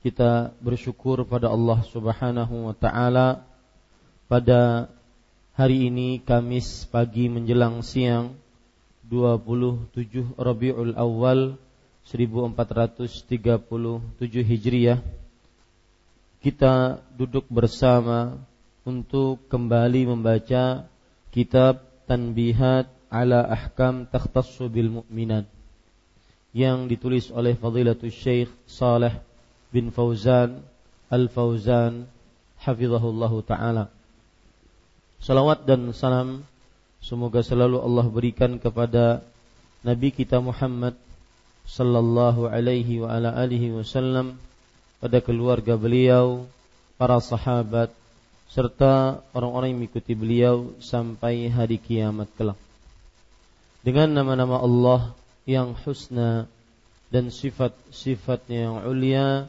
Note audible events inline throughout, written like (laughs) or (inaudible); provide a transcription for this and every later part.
kita bersyukur pada Allah Subhanahu wa taala. Pada hari ini Kamis pagi menjelang siang 27 Rabiul Awal 1437 Hijriah kita duduk bersama untuk kembali membaca kitab Tanbihat ala Ahkam Takhtassu bil Mu'minat yang ditulis oleh Fadilatul Syekh Saleh bin Fauzan Al-Fauzan hafizahullah taala. Salawat dan salam semoga selalu Allah berikan kepada Nabi kita Muhammad sallallahu alaihi wa ala alihi wasallam pada keluarga beliau, para sahabat serta orang-orang yang mengikuti beliau sampai hari kiamat kelak. Dengan nama-nama Allah yang husna dan sifat-sifatnya yang ulia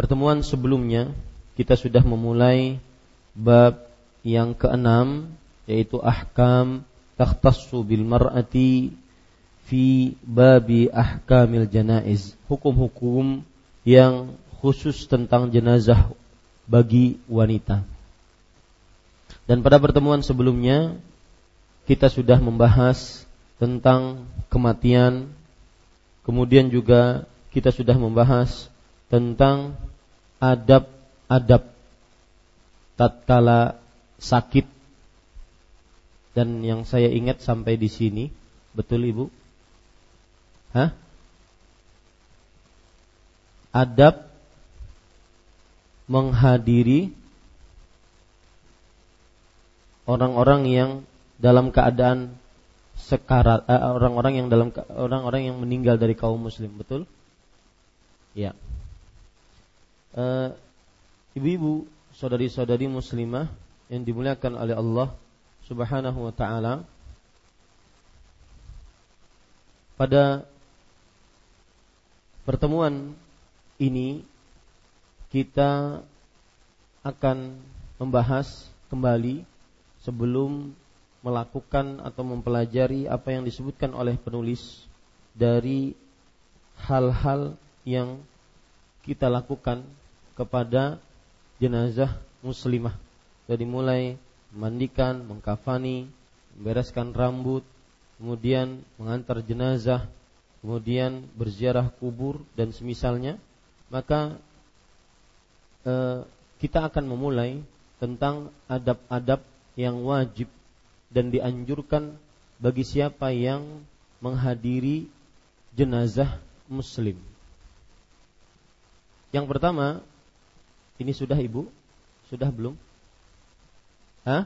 pertemuan sebelumnya kita sudah memulai bab yang keenam yaitu ahkam takhtassu bil mar'ati fi babi ahkamil janaiz. Hukum-hukum yang khusus tentang jenazah bagi wanita. Dan pada pertemuan sebelumnya kita sudah membahas tentang kematian. Kemudian juga kita sudah membahas tentang adab-adab tatkala sakit dan yang saya ingat sampai di sini betul Ibu? Hah? Adab menghadiri orang-orang yang dalam keadaan sekarat eh, orang-orang yang dalam orang-orang yang meninggal dari kaum muslim betul? Ya uh, ibu-ibu, saudari-saudari muslimah yang dimuliakan oleh Allah Subhanahu wa taala. Pada pertemuan ini kita akan membahas kembali sebelum melakukan atau mempelajari apa yang disebutkan oleh penulis dari hal-hal yang kita lakukan kepada jenazah muslimah. Dari mulai memandikan, mengkafani, membereskan rambut, kemudian mengantar jenazah, kemudian berziarah kubur dan semisalnya, maka eh, kita akan memulai tentang adab-adab yang wajib dan dianjurkan bagi siapa yang menghadiri jenazah muslim. Yang pertama, ini sudah Ibu? Sudah belum? Hah?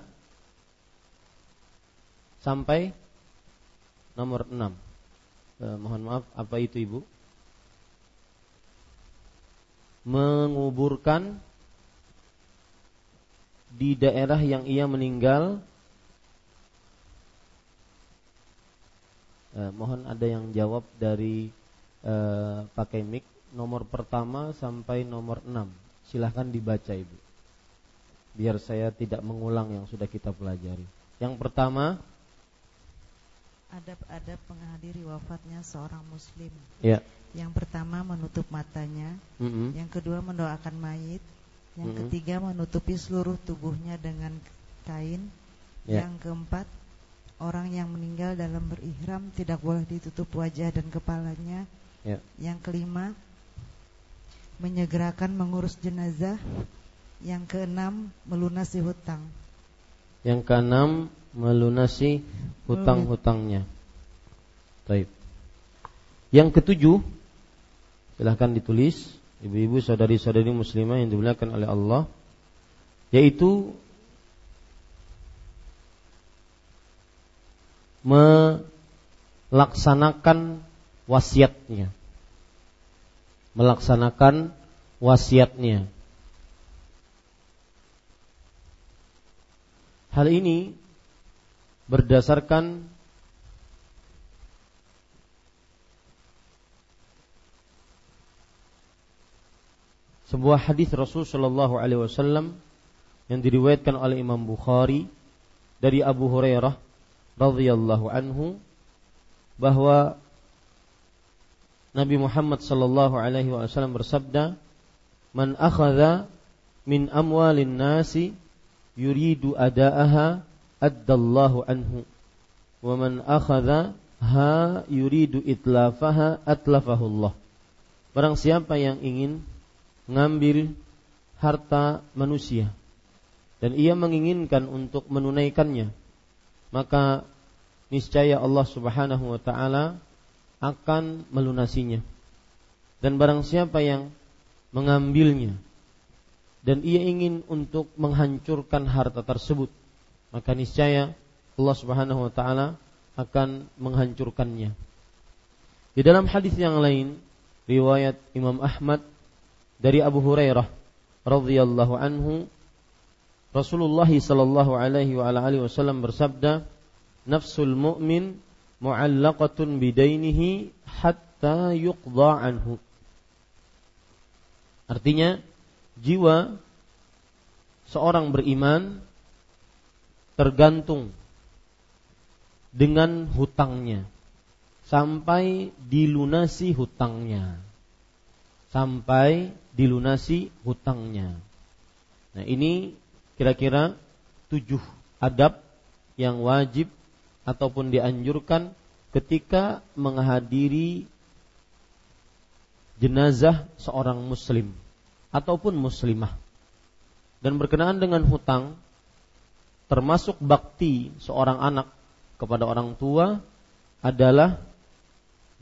Sampai nomor 6. Eh, mohon maaf, apa itu Ibu? Menguburkan di daerah yang ia meninggal eh, mohon ada yang jawab dari eh, pakai mic nomor pertama sampai nomor 6 silahkan dibaca ibu biar saya tidak mengulang yang sudah kita pelajari yang pertama adab-adab menghadiri wafatnya seorang muslim ya yang pertama menutup matanya mm -hmm. yang kedua mendoakan mayit yang Mm-mm. ketiga menutupi seluruh tubuhnya dengan kain. Ya. Yang keempat orang yang meninggal dalam berihram tidak boleh ditutup wajah dan kepalanya. Ya. Yang kelima menyegerakan mengurus jenazah. Yang keenam melunasi hutang. Yang keenam melunasi hutang-hutangnya. Baik. Yang ketujuh silahkan ditulis ibu-ibu saudari-saudari muslimah yang dimuliakan oleh Allah yaitu melaksanakan wasiatnya melaksanakan wasiatnya. Hal ini berdasarkan sebuah hadis Rasul Shallallahu Alaihi Wasallam yang diriwayatkan oleh Imam Bukhari dari Abu Hurairah radhiyallahu anhu bahwa Nabi Muhammad sallallahu alaihi wasallam bersabda, "Man akhadha min amwalin nasi yuridu ada'aha addallahu anhu wa man akhadha ha yuridu itlafaha atlafahu Allah." Barang siapa yang ingin mengambil harta manusia dan ia menginginkan untuk menunaikannya maka niscaya Allah Subhanahu wa taala akan melunasinya. Dan barang siapa yang mengambilnya dan ia ingin untuk menghancurkan harta tersebut maka niscaya Allah Subhanahu wa taala akan menghancurkannya. Di dalam hadis yang lain riwayat Imam Ahmad dari Abu Hurairah radhiyallahu anhu Rasulullah sallallahu alaihi wa alihi wasallam bersabda nafsul mu'min mu'allaqatun bidainihi hatta yuqda anhu Artinya jiwa seorang beriman tergantung dengan hutangnya sampai dilunasi hutangnya sampai dilunasi hutangnya. Nah ini kira-kira tujuh adab yang wajib ataupun dianjurkan ketika menghadiri jenazah seorang muslim ataupun muslimah. Dan berkenaan dengan hutang termasuk bakti seorang anak kepada orang tua adalah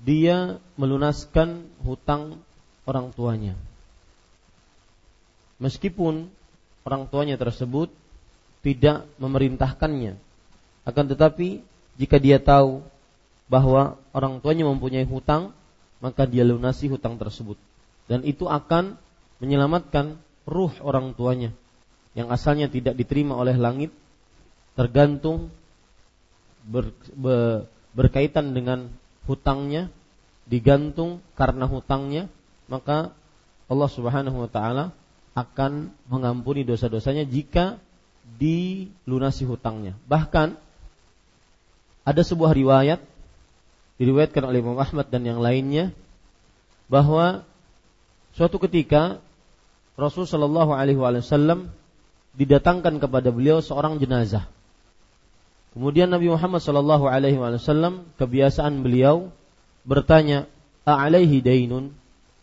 dia melunaskan hutang orang tuanya. Meskipun orang tuanya tersebut tidak memerintahkannya, akan tetapi jika dia tahu bahwa orang tuanya mempunyai hutang, maka dia lunasi hutang tersebut. Dan itu akan menyelamatkan ruh orang tuanya yang asalnya tidak diterima oleh langit tergantung ber, ber, berkaitan dengan hutangnya digantung karena hutangnya maka Allah Subhanahu wa taala akan mengampuni dosa-dosanya jika dilunasi hutangnya. Bahkan ada sebuah riwayat diriwayatkan oleh Imam Ahmad dan yang lainnya bahwa suatu ketika Rasul Shallallahu Alaihi Wasallam didatangkan kepada beliau seorang jenazah. Kemudian Nabi Muhammad Shallallahu Alaihi Wasallam kebiasaan beliau bertanya, "A'alaihi dainun?"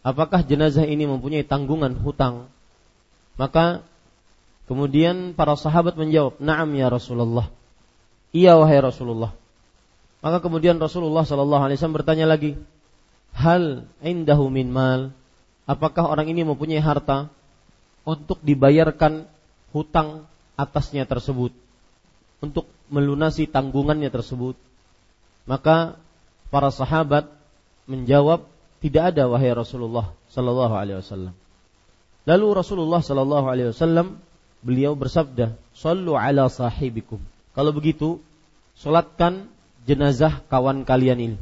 Apakah jenazah ini mempunyai tanggungan hutang? Maka kemudian para sahabat menjawab, "Na'am ya Rasulullah." Iya wahai Rasulullah. Maka kemudian Rasulullah Shallallahu Alaihi Wasallam bertanya lagi, "Hal indahu min mal?" Apakah orang ini mempunyai harta? untuk dibayarkan hutang atasnya tersebut untuk melunasi tanggungannya tersebut maka para sahabat menjawab tidak ada wahai Rasulullah sallallahu alaihi wasallam lalu Rasulullah sallallahu alaihi wasallam beliau bersabda sallu ala sahibikum kalau begitu solatkan jenazah kawan kalian ini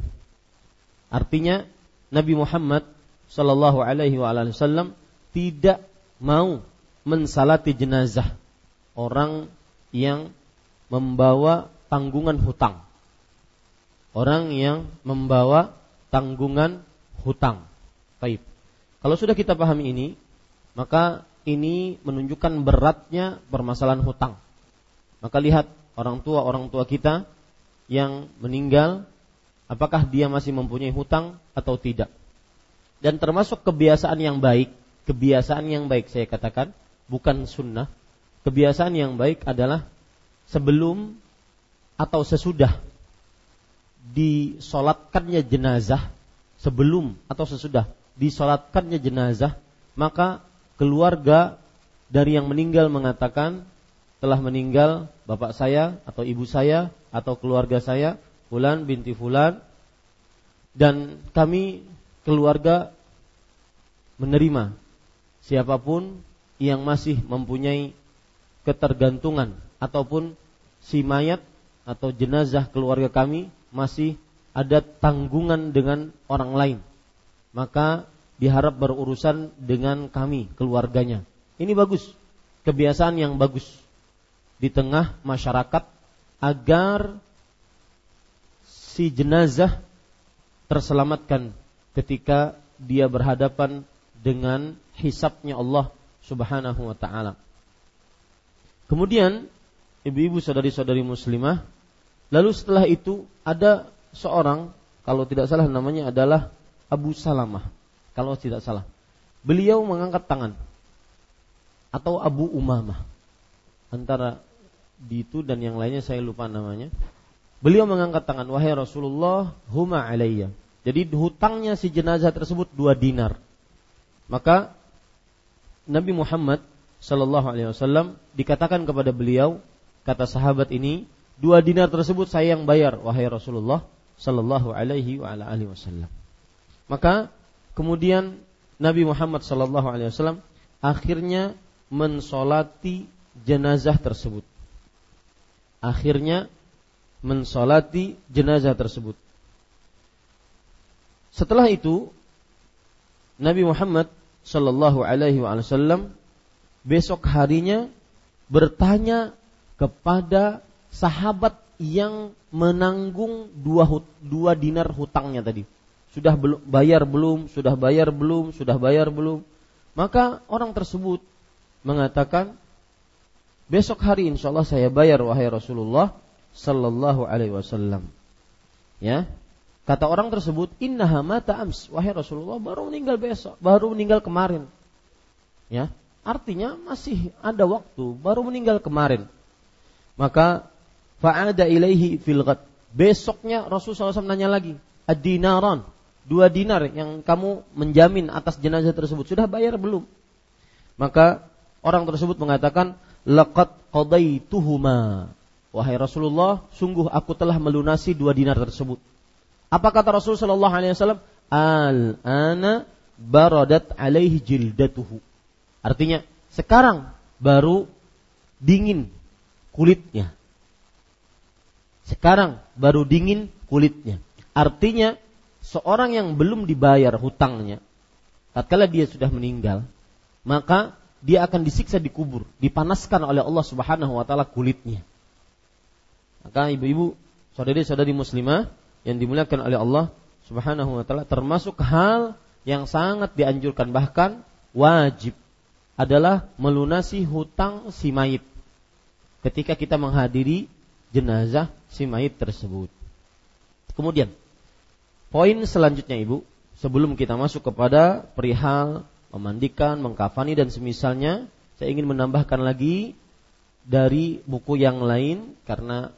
artinya Nabi Muhammad sallallahu alaihi wasallam tidak mau mensalati jenazah orang yang membawa tanggungan hutang. Orang yang membawa tanggungan hutang. Baik. Kalau sudah kita pahami ini, maka ini menunjukkan beratnya permasalahan hutang. Maka lihat orang tua orang tua kita yang meninggal, apakah dia masih mempunyai hutang atau tidak. Dan termasuk kebiasaan yang baik kebiasaan yang baik saya katakan bukan sunnah kebiasaan yang baik adalah sebelum atau sesudah disolatkannya jenazah sebelum atau sesudah disolatkannya jenazah maka keluarga dari yang meninggal mengatakan telah meninggal bapak saya atau ibu saya atau keluarga saya Fulan binti Fulan dan kami keluarga menerima siapa pun yang masih mempunyai ketergantungan ataupun si mayat atau jenazah keluarga kami masih ada tanggungan dengan orang lain. Maka diharap berurusan dengan kami keluarganya. Ini bagus. Kebiasaan yang bagus di tengah masyarakat agar si jenazah terselamatkan ketika dia berhadapan dengan hisapnya Allah Subhanahu wa taala. Kemudian ibu-ibu saudari-saudari muslimah, lalu setelah itu ada seorang kalau tidak salah namanya adalah Abu Salamah. Kalau tidak salah. Beliau mengangkat tangan atau Abu Umamah. Antara itu dan yang lainnya saya lupa namanya. Beliau mengangkat tangan, wahai Rasulullah, huma alayya. Jadi hutangnya si jenazah tersebut dua dinar. Maka Nabi Muhammad Shallallahu Alaihi Wasallam dikatakan kepada beliau kata sahabat ini dua dinar tersebut saya yang bayar wahai Rasulullah Shallallahu Alaihi Wasallam. Maka kemudian Nabi Muhammad Shallallahu Alaihi Wasallam akhirnya mensolati jenazah tersebut. Akhirnya mensolati jenazah tersebut. Setelah itu Nabi Muhammad Shallallahu Alaihi Wasallam besok harinya bertanya kepada sahabat yang menanggung dua, dua dinar hutangnya tadi. Sudah belum bayar belum? Sudah bayar belum? Sudah bayar belum? Maka orang tersebut mengatakan, besok hari insya Allah saya bayar wahai Rasulullah Sallallahu Alaihi Wasallam. Ya, Kata orang tersebut, Inna mata ams. Wahai Rasulullah, baru meninggal besok, baru meninggal kemarin. Ya, artinya masih ada waktu, baru meninggal kemarin. Maka fa'ada ilaihi fil Besoknya Rasulullah SAW nanya lagi, ad-dinaran, dua dinar yang kamu menjamin atas jenazah tersebut sudah bayar belum? Maka orang tersebut mengatakan, laqad qadaituhuma. Wahai Rasulullah, sungguh aku telah melunasi dua dinar tersebut. Apa kata Rasul Shallallahu Alaihi Wasallam? Al ana baradat alaihi jildatuhu. Artinya sekarang baru dingin kulitnya. Sekarang baru dingin kulitnya. Artinya seorang yang belum dibayar hutangnya, tatkala dia sudah meninggal, maka dia akan disiksa di kubur, dipanaskan oleh Allah Subhanahu wa taala kulitnya. Maka ibu-ibu, saudari-saudari muslimah yang dimuliakan oleh Allah Subhanahu wa taala termasuk hal yang sangat dianjurkan bahkan wajib adalah melunasi hutang si mayit ketika kita menghadiri jenazah si mayit tersebut. Kemudian, poin selanjutnya Ibu, sebelum kita masuk kepada perihal memandikan, mengkafani dan semisalnya, saya ingin menambahkan lagi dari buku yang lain karena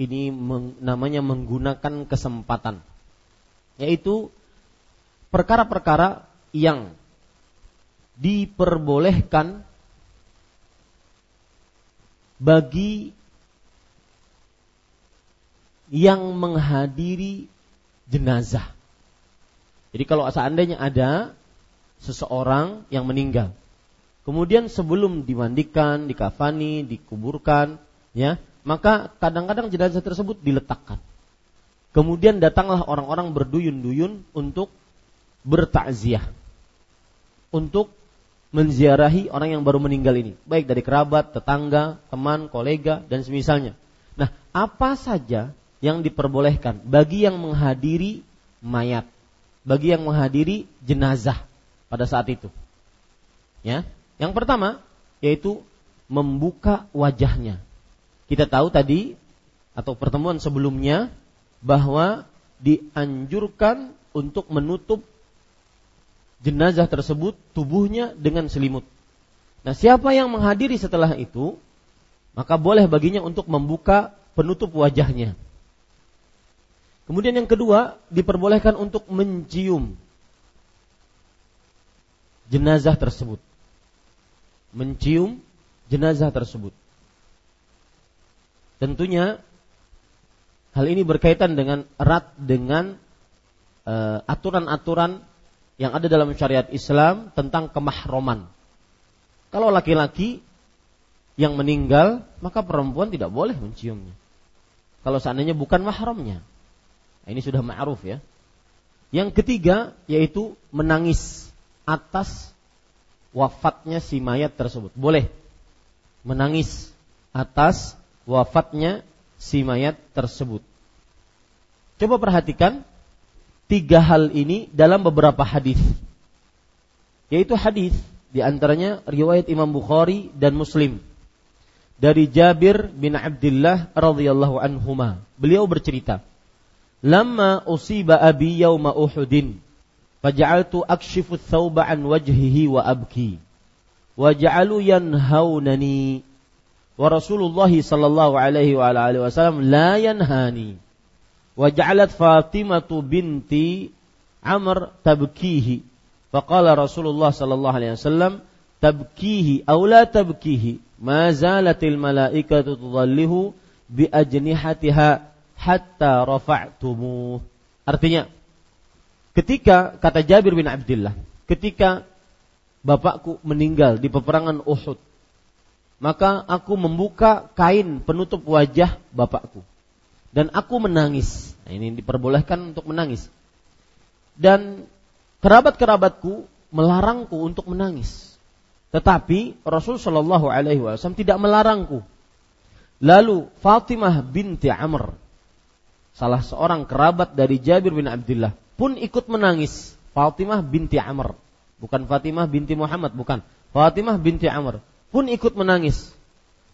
ini meng, namanya menggunakan kesempatan yaitu perkara-perkara yang diperbolehkan bagi yang menghadiri jenazah. Jadi kalau seandainya ada seseorang yang meninggal, kemudian sebelum dimandikan, dikafani, dikuburkan, ya, maka kadang-kadang jenazah tersebut diletakkan. Kemudian datanglah orang-orang berduyun-duyun untuk bertakziah. Untuk menziarahi orang yang baru meninggal ini, baik dari kerabat, tetangga, teman, kolega dan semisalnya. Nah, apa saja yang diperbolehkan bagi yang menghadiri mayat, bagi yang menghadiri jenazah pada saat itu? Ya. Yang pertama yaitu membuka wajahnya. Kita tahu tadi atau pertemuan sebelumnya bahwa dianjurkan untuk menutup jenazah tersebut tubuhnya dengan selimut. Nah, siapa yang menghadiri setelah itu, maka boleh baginya untuk membuka penutup wajahnya. Kemudian yang kedua, diperbolehkan untuk mencium jenazah tersebut. Mencium jenazah tersebut. Tentunya Hal ini berkaitan dengan erat dengan uh, aturan-aturan yang ada dalam syariat Islam tentang kemahroman. Kalau laki-laki yang meninggal, maka perempuan tidak boleh menciumnya. Kalau seandainya bukan mahramnya. Nah, ini sudah ma'ruf ya. Yang ketiga yaitu menangis atas wafatnya si mayat tersebut. Boleh menangis atas wafatnya si mayat tersebut. Coba perhatikan tiga hal ini dalam beberapa hadis. Yaitu hadis di antaranya riwayat Imam Bukhari dan Muslim dari Jabir bin Abdullah radhiyallahu anhuma. Beliau bercerita, "Lamma usiba abi yauma Uhudin, faja'altu akshifu thawba an wajhihi wa abki, wa ja'alu yanhaunani wa Rasulullah sallallahu alaihi wa alihi wasallam la yanhani. Wa ja'alat Fatimah binti Amr tabkihi. Faqala Rasulullah sallallahu alaihi wasallam tabkihi aw la tabkihi ma zalatil malaikatu tudallihu bi ajnihatiha hatta rafa'tumuh artinya ketika kata Jabir bin Abdullah ketika bapakku meninggal di peperangan Uhud maka aku membuka kain penutup wajah bapakku dan aku menangis. Nah, ini diperbolehkan untuk menangis. Dan kerabat-kerabatku melarangku untuk menangis. Tetapi Rasul Shallallahu Alaihi Wasallam tidak melarangku. Lalu Fatimah binti Amr, salah seorang kerabat dari Jabir bin Abdullah, pun ikut menangis. Fatimah binti Amr, bukan Fatimah binti Muhammad, bukan. Fatimah binti Amr pun ikut menangis.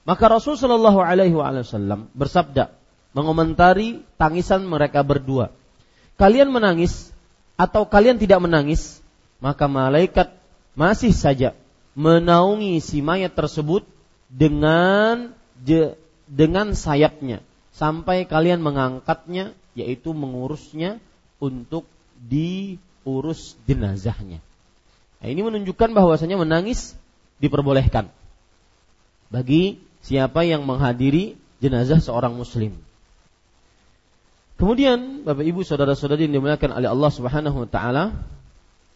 Maka Rasul Shallallahu Alaihi Wasallam bersabda mengomentari tangisan mereka berdua. Kalian menangis atau kalian tidak menangis, maka malaikat masih saja menaungi si mayat tersebut dengan je, dengan sayapnya sampai kalian mengangkatnya yaitu mengurusnya untuk diurus jenazahnya. Nah, ini menunjukkan bahwasanya menangis diperbolehkan bagi siapa yang menghadiri jenazah seorang muslim. Kemudian Bapak Ibu saudara-saudari yang dimuliakan oleh Allah Subhanahu wa taala,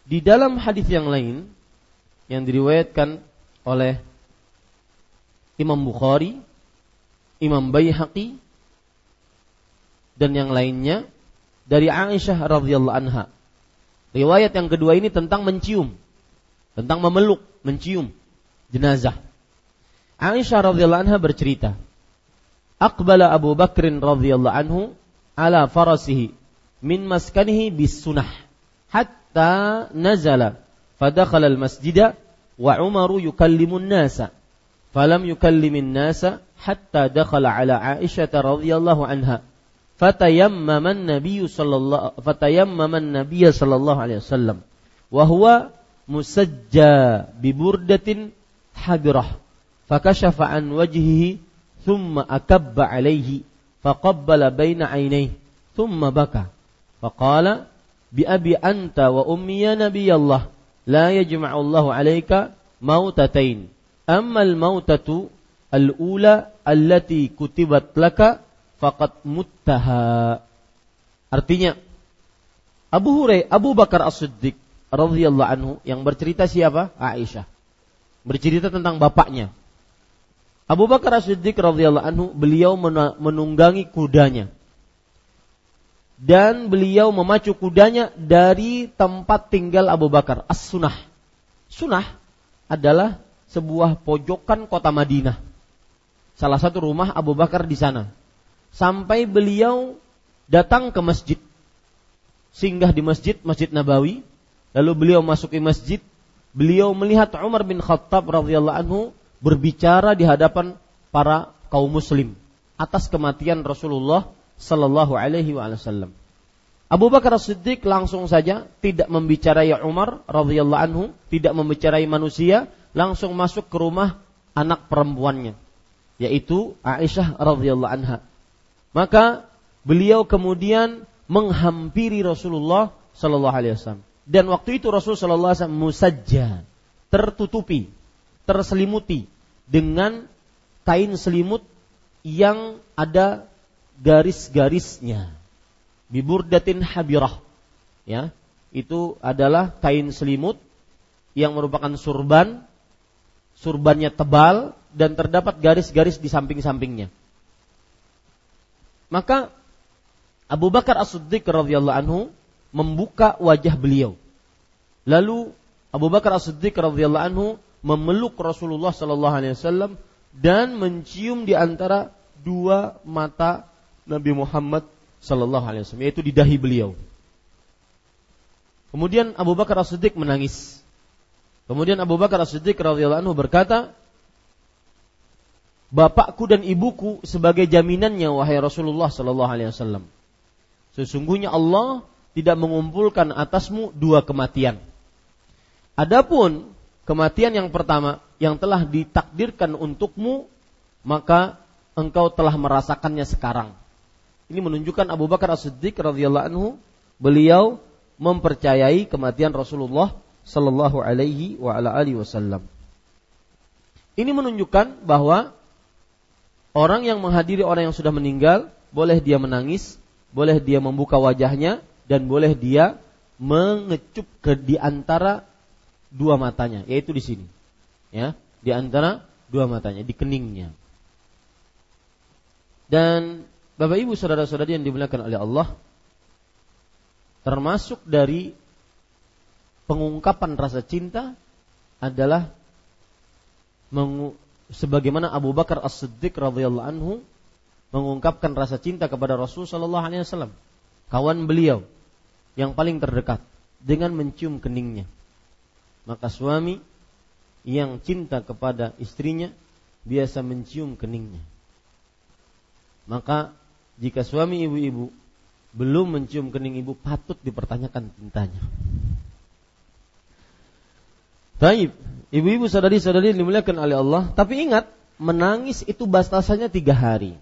di dalam hadis yang lain yang diriwayatkan oleh Imam Bukhari, Imam Baihaqi dan yang lainnya dari Aisyah radhiyallahu anha. Riwayat yang kedua ini tentang mencium, tentang memeluk, mencium jenazah. Aisyah radhiyallahu anha bercerita, Aqbala Abu Bakr radhiyallahu anhu ala farasihi min maskanihi bis sunnah hatta nazala fadakhala al masjida wa Umaru yukallimun nasa falam yukallimin nasa hatta dakhala ala Aisyah radhiyallahu anha fatayammama an-nabiy sallallahu fatayammama an-nabiy sallallahu alaihi wasallam wa huwa musajja bi burdatin habirah fakashafa an wajhihi thumma akabba alaihi faqabbala baina ainaihi thumma baka faqala bi abi anta wa ummi ya nabiyallah la yajma'u Allahu alayka mautatain amma al-mautatu al-ula allati kutibat laka faqad muttaha artinya Abu Hurairah Abu Bakar As-Siddiq radhiyallahu anhu yang bercerita siapa? Aisyah. Bercerita tentang bapaknya Abu Bakar As-Siddiq radhiyallahu anhu beliau menunggangi kudanya dan beliau memacu kudanya dari tempat tinggal Abu Bakar As-Sunah. Sunah adalah sebuah pojokan kota Madinah. Salah satu rumah Abu Bakar di sana. Sampai beliau datang ke masjid. Singgah di masjid, Masjid Nabawi. Lalu beliau masuk ke masjid. Beliau melihat Umar bin Khattab radhiyallahu anhu berbicara di hadapan para kaum muslim atas kematian Rasulullah sallallahu alaihi wasallam. Abu Bakar Siddiq langsung saja tidak membicarai Umar radhiyallahu anhu, tidak membicarai manusia, langsung masuk ke rumah anak perempuannya, yaitu Aisyah radhiyallahu anha. Maka beliau kemudian menghampiri Rasulullah sallallahu alaihi wasallam. Dan waktu itu Rasul sallallahu alaihi wasallam musajja, tertutupi, terselimuti dengan kain selimut yang ada garis-garisnya. Biburdatin habirah. Ya, itu adalah kain selimut yang merupakan surban. Surbannya tebal dan terdapat garis-garis di samping-sampingnya. Maka Abu Bakar As-Siddiq radhiyallahu anhu membuka wajah beliau. Lalu Abu Bakar As-Siddiq radhiyallahu anhu memeluk Rasulullah Sallallahu Alaihi Wasallam dan mencium di antara dua mata Nabi Muhammad Sallallahu Alaihi Wasallam, yaitu di dahi beliau. Kemudian Abu Bakar As-Siddiq menangis. Kemudian Abu Bakar As-Siddiq radhiyallahu anhu berkata, Bapakku dan ibuku sebagai jaminannya wahai Rasulullah sallallahu alaihi wasallam. Sesungguhnya Allah tidak mengumpulkan atasmu dua kematian. Adapun kematian yang pertama yang telah ditakdirkan untukmu, maka engkau telah merasakannya sekarang. Ini menunjukkan Abu Bakar As-Siddiq radhiyallahu anhu beliau mempercayai kematian Rasulullah sallallahu alaihi wasallam. Ini menunjukkan bahwa orang yang menghadiri orang yang sudah meninggal boleh dia menangis, boleh dia membuka wajahnya dan boleh dia mengecup ke di antara dua matanya, yaitu di sini. Ya, di antara dua matanya, di keningnya. Dan Bapak Ibu saudara-saudari yang dimuliakan oleh Allah, termasuk dari pengungkapan rasa cinta adalah sebagaimana Abu Bakar As-Siddiq radhiyallahu anhu mengungkapkan rasa cinta kepada Rasul sallallahu alaihi wasallam, kawan beliau yang paling terdekat dengan mencium keningnya maka suami yang cinta kepada istrinya biasa mencium keningnya. Maka jika suami ibu-ibu belum mencium kening ibu patut dipertanyakan cintanya. Taib, ibu-ibu sadari-sadari dimuliakan oleh Allah, tapi ingat menangis itu batasannya tiga hari.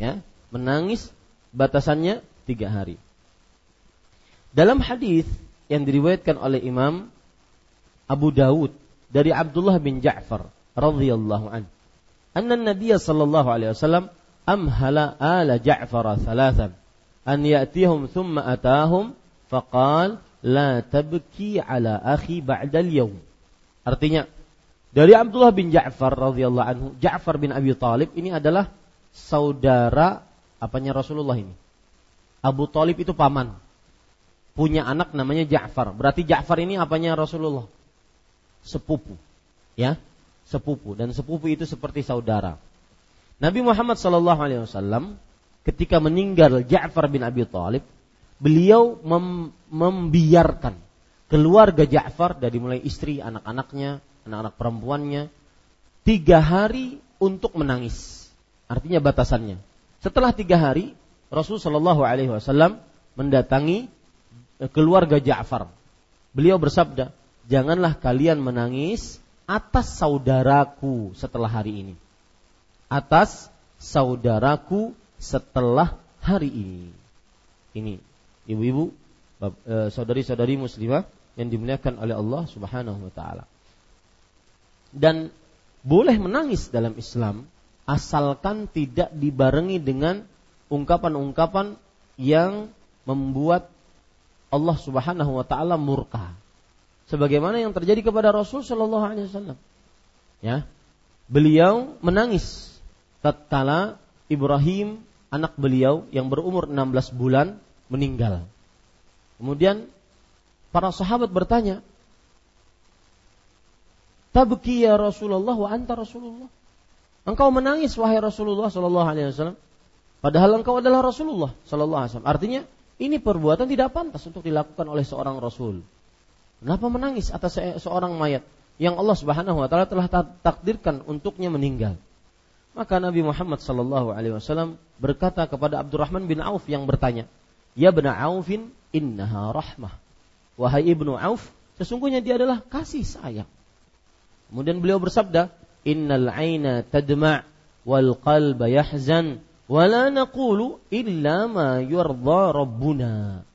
Ya, menangis batasannya tiga hari. Dalam hadis yang diriwayatkan oleh Imam Abu Dawud dari Abdullah bin Ja'far radhiyallahu an. Anna Nabiy sallallahu alaihi wasallam amhala ala Ja'far thalathan an ya'tihum thumma atahum faqal la tabki ala akhi ba'da al-yawm. Artinya dari Abdullah bin Ja'far radhiyallahu anhu, Ja'far bin Abi Talib ini adalah saudara apanya Rasulullah ini. Abu Talib itu paman. Punya anak namanya Ja'far. Berarti Ja'far ini apanya Rasulullah? sepupu. Ya, sepupu dan sepupu itu seperti saudara. Nabi Muhammad sallallahu alaihi wasallam ketika meninggal Ja'far bin Abi Thalib, beliau mem membiarkan keluarga Ja'far dari mulai istri, anak-anaknya, anak-anak perempuannya, tiga hari untuk menangis. Artinya batasannya. Setelah tiga hari, Rasul Shallallahu Alaihi Wasallam mendatangi eh, keluarga Ja'far. Beliau bersabda, janganlah kalian menangis atas saudaraku setelah hari ini. Atas saudaraku setelah hari ini. Ini ibu-ibu, eh, saudari-saudari muslimah yang dimuliakan oleh Allah Subhanahu wa taala. Dan boleh menangis dalam Islam asalkan tidak dibarengi dengan ungkapan-ungkapan yang membuat Allah Subhanahu wa taala murka. Sebagaimana yang terjadi kepada Rasul sallallahu alaihi wasallam. Ya. Beliau menangis tatkala Ibrahim anak beliau yang berumur 16 bulan meninggal. Kemudian para sahabat bertanya, Tabki ya Rasulullah wa anta Rasulullah. Engkau menangis wahai Rasulullah sallallahu alaihi wasallam. Padahal engkau adalah Rasulullah sallallahu alaihi wasallam. Artinya ini perbuatan tidak pantas untuk dilakukan oleh seorang rasul. Kenapa menangis atas seorang mayat yang Allah Subhanahu wa taala telah takdirkan untuknya meninggal? Maka Nabi Muhammad sallallahu alaihi wasallam berkata kepada Abdurrahman bin Auf yang bertanya, "Ya bin Aufin, innaha rahmah." Wahai Ibnu Auf, sesungguhnya dia adalah kasih sayang. Kemudian beliau bersabda, "Innal aina tadma' wal qalba yahzan wa la naqulu illa ma yurda rabbuna."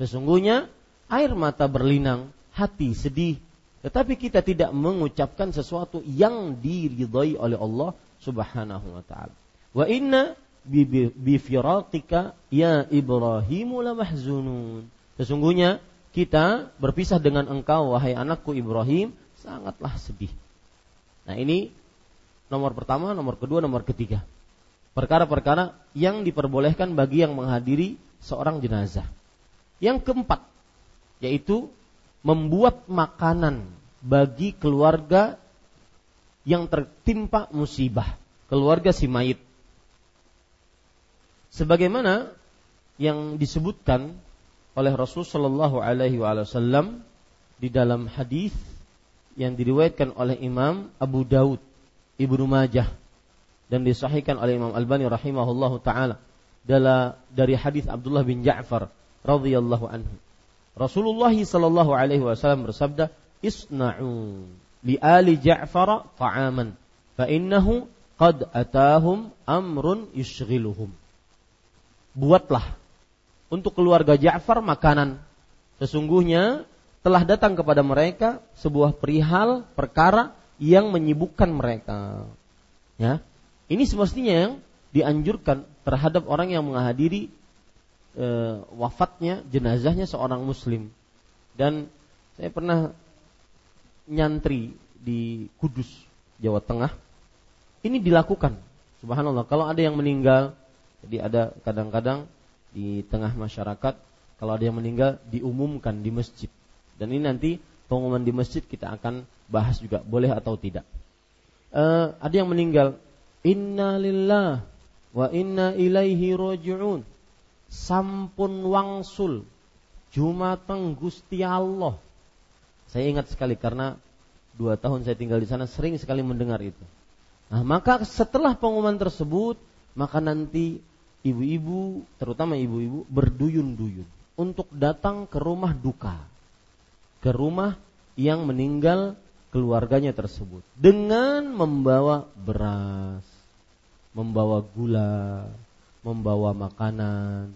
Sesungguhnya air mata berlinang, hati sedih, tetapi kita tidak mengucapkan sesuatu yang diridhai oleh Allah Subhanahu wa taala. Wa inna bi firaqika ya Ibrahimu lamahzunun. Sesungguhnya kita berpisah dengan engkau wahai anakku Ibrahim sangatlah sedih. Nah, ini nomor pertama, nomor kedua, nomor ketiga. Perkara-perkara yang diperbolehkan bagi yang menghadiri seorang jenazah. Yang keempat, yaitu membuat makanan bagi keluarga yang tertimpa musibah, keluarga si mayit. Sebagaimana yang disebutkan oleh Rasul Shallallahu Alaihi Wasallam di dalam hadis yang diriwayatkan oleh Imam Abu Daud, Ibnu Majah dan disahihkan oleh Imam Albani rahimahullahu taala dari hadis Abdullah bin Ja'far radhiyallahu anhu. Rasulullah sallallahu alaihi wasallam bersabda, "Isna'u li ali Ja'far ta'aman fa innahu qad atahum amrun yushghiluhum." Buatlah untuk keluarga Ja'far makanan. Sesungguhnya telah datang kepada mereka sebuah perihal perkara yang menyibukkan mereka. Ya. Ini semestinya yang dianjurkan terhadap orang yang menghadiri e, wafatnya jenazahnya seorang muslim. Dan saya pernah nyantri di Kudus, Jawa Tengah. Ini dilakukan. Subhanallah, kalau ada yang meninggal, jadi ada kadang-kadang di tengah masyarakat kalau ada yang meninggal diumumkan di masjid. Dan ini nanti pengumuman di masjid kita akan bahas juga boleh atau tidak. Uh, ada yang meninggal, Inna lillah wa inna ilaihi roji'un. Sampun wangsul Jumateng Gusti Allah. Saya ingat sekali karena dua tahun saya tinggal di sana sering sekali mendengar itu. Nah, maka setelah pengumuman tersebut, maka nanti ibu-ibu, terutama ibu-ibu berduyun-duyun untuk datang ke rumah duka, ke rumah yang meninggal keluarganya tersebut dengan membawa beras, membawa gula, membawa makanan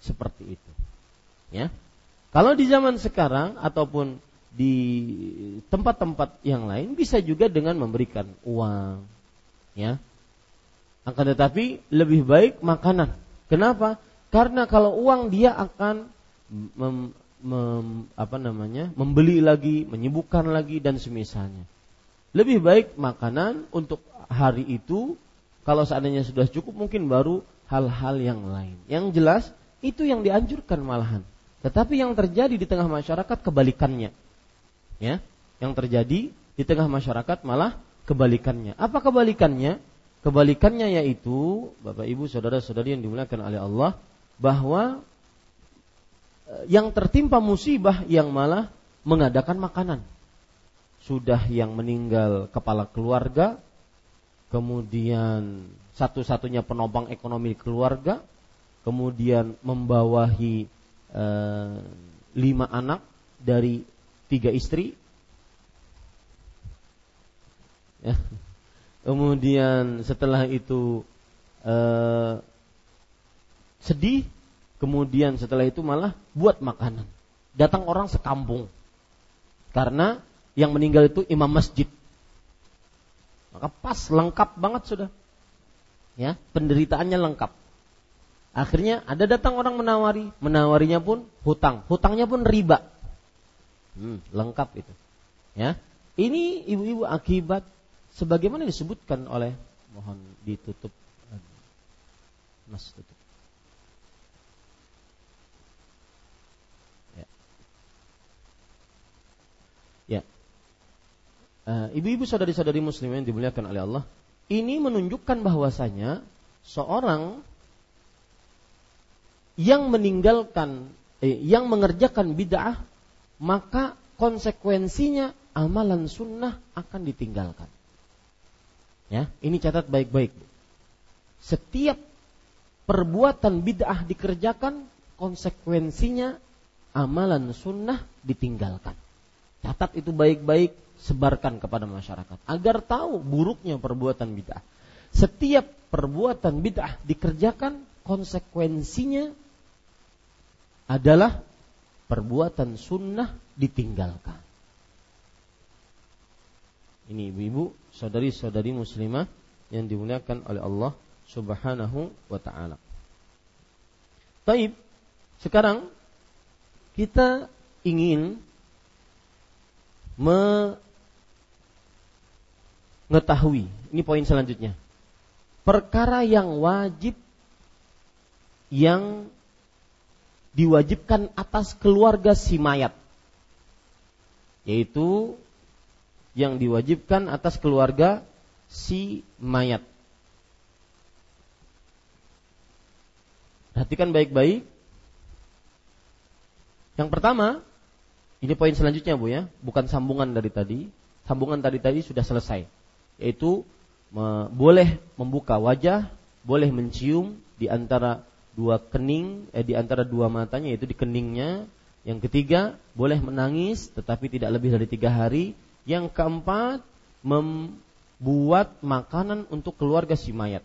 seperti itu. Ya. Kalau di zaman sekarang ataupun di tempat-tempat yang lain bisa juga dengan memberikan uang, ya akan tetapi lebih baik makanan. Kenapa? Karena kalau uang dia akan mem, mem, apa namanya membeli lagi, menyibukkan lagi dan semisalnya. Lebih baik makanan untuk hari itu. Kalau seandainya sudah cukup mungkin baru hal-hal yang lain. Yang jelas itu yang dianjurkan malahan. Tetapi yang terjadi di tengah masyarakat kebalikannya. Ya, yang terjadi di tengah masyarakat malah kebalikannya. Apa kebalikannya? Kebalikannya yaitu Bapak Ibu saudara-saudari yang dimuliakan oleh Allah bahwa eh, yang tertimpa musibah yang malah mengadakan makanan. Sudah yang meninggal kepala keluarga, kemudian satu-satunya penopang ekonomi keluarga, kemudian membawahi e, lima anak dari tiga istri, ya. Kemudian setelah itu e, sedih, kemudian setelah itu malah buat makanan. Datang orang sekampung, karena yang meninggal itu imam masjid. Maka pas lengkap banget sudah. Ya, penderitaannya lengkap. Akhirnya ada datang orang menawari, menawarinya pun hutang, hutangnya pun riba. Hmm, lengkap itu. Ya. Ini ibu-ibu akibat sebagaimana disebutkan oleh mohon ditutup Mas tutup. Eh, ibu-ibu saudari-saudari muslim yang dimuliakan oleh Allah, ini menunjukkan bahwasanya seorang yang meninggalkan eh, yang mengerjakan bid'ah maka konsekuensinya amalan sunnah akan ditinggalkan. Ya, ini catat baik-baik. Setiap perbuatan bid'ah dikerjakan, konsekuensinya amalan sunnah ditinggalkan. Catat itu baik-baik sebarkan kepada masyarakat agar tahu buruknya perbuatan bid'ah. Setiap perbuatan bid'ah dikerjakan konsekuensinya adalah perbuatan sunnah ditinggalkan. Ini ibu-ibu, saudari-saudari muslimah yang dimuliakan oleh Allah Subhanahu wa taala. Taib, sekarang kita ingin mengetahui. Ini poin selanjutnya. Perkara yang wajib yang diwajibkan atas keluarga si mayat. Yaitu yang diwajibkan atas keluarga si mayat. Perhatikan baik-baik. Yang pertama, ini poin selanjutnya Bu ya, bukan sambungan dari tadi. Sambungan tadi tadi sudah selesai yaitu me, boleh membuka wajah, boleh mencium di antara dua kening, eh, di antara dua matanya yaitu di keningnya. Yang ketiga boleh menangis tetapi tidak lebih dari tiga hari. Yang keempat membuat makanan untuk keluarga si mayat.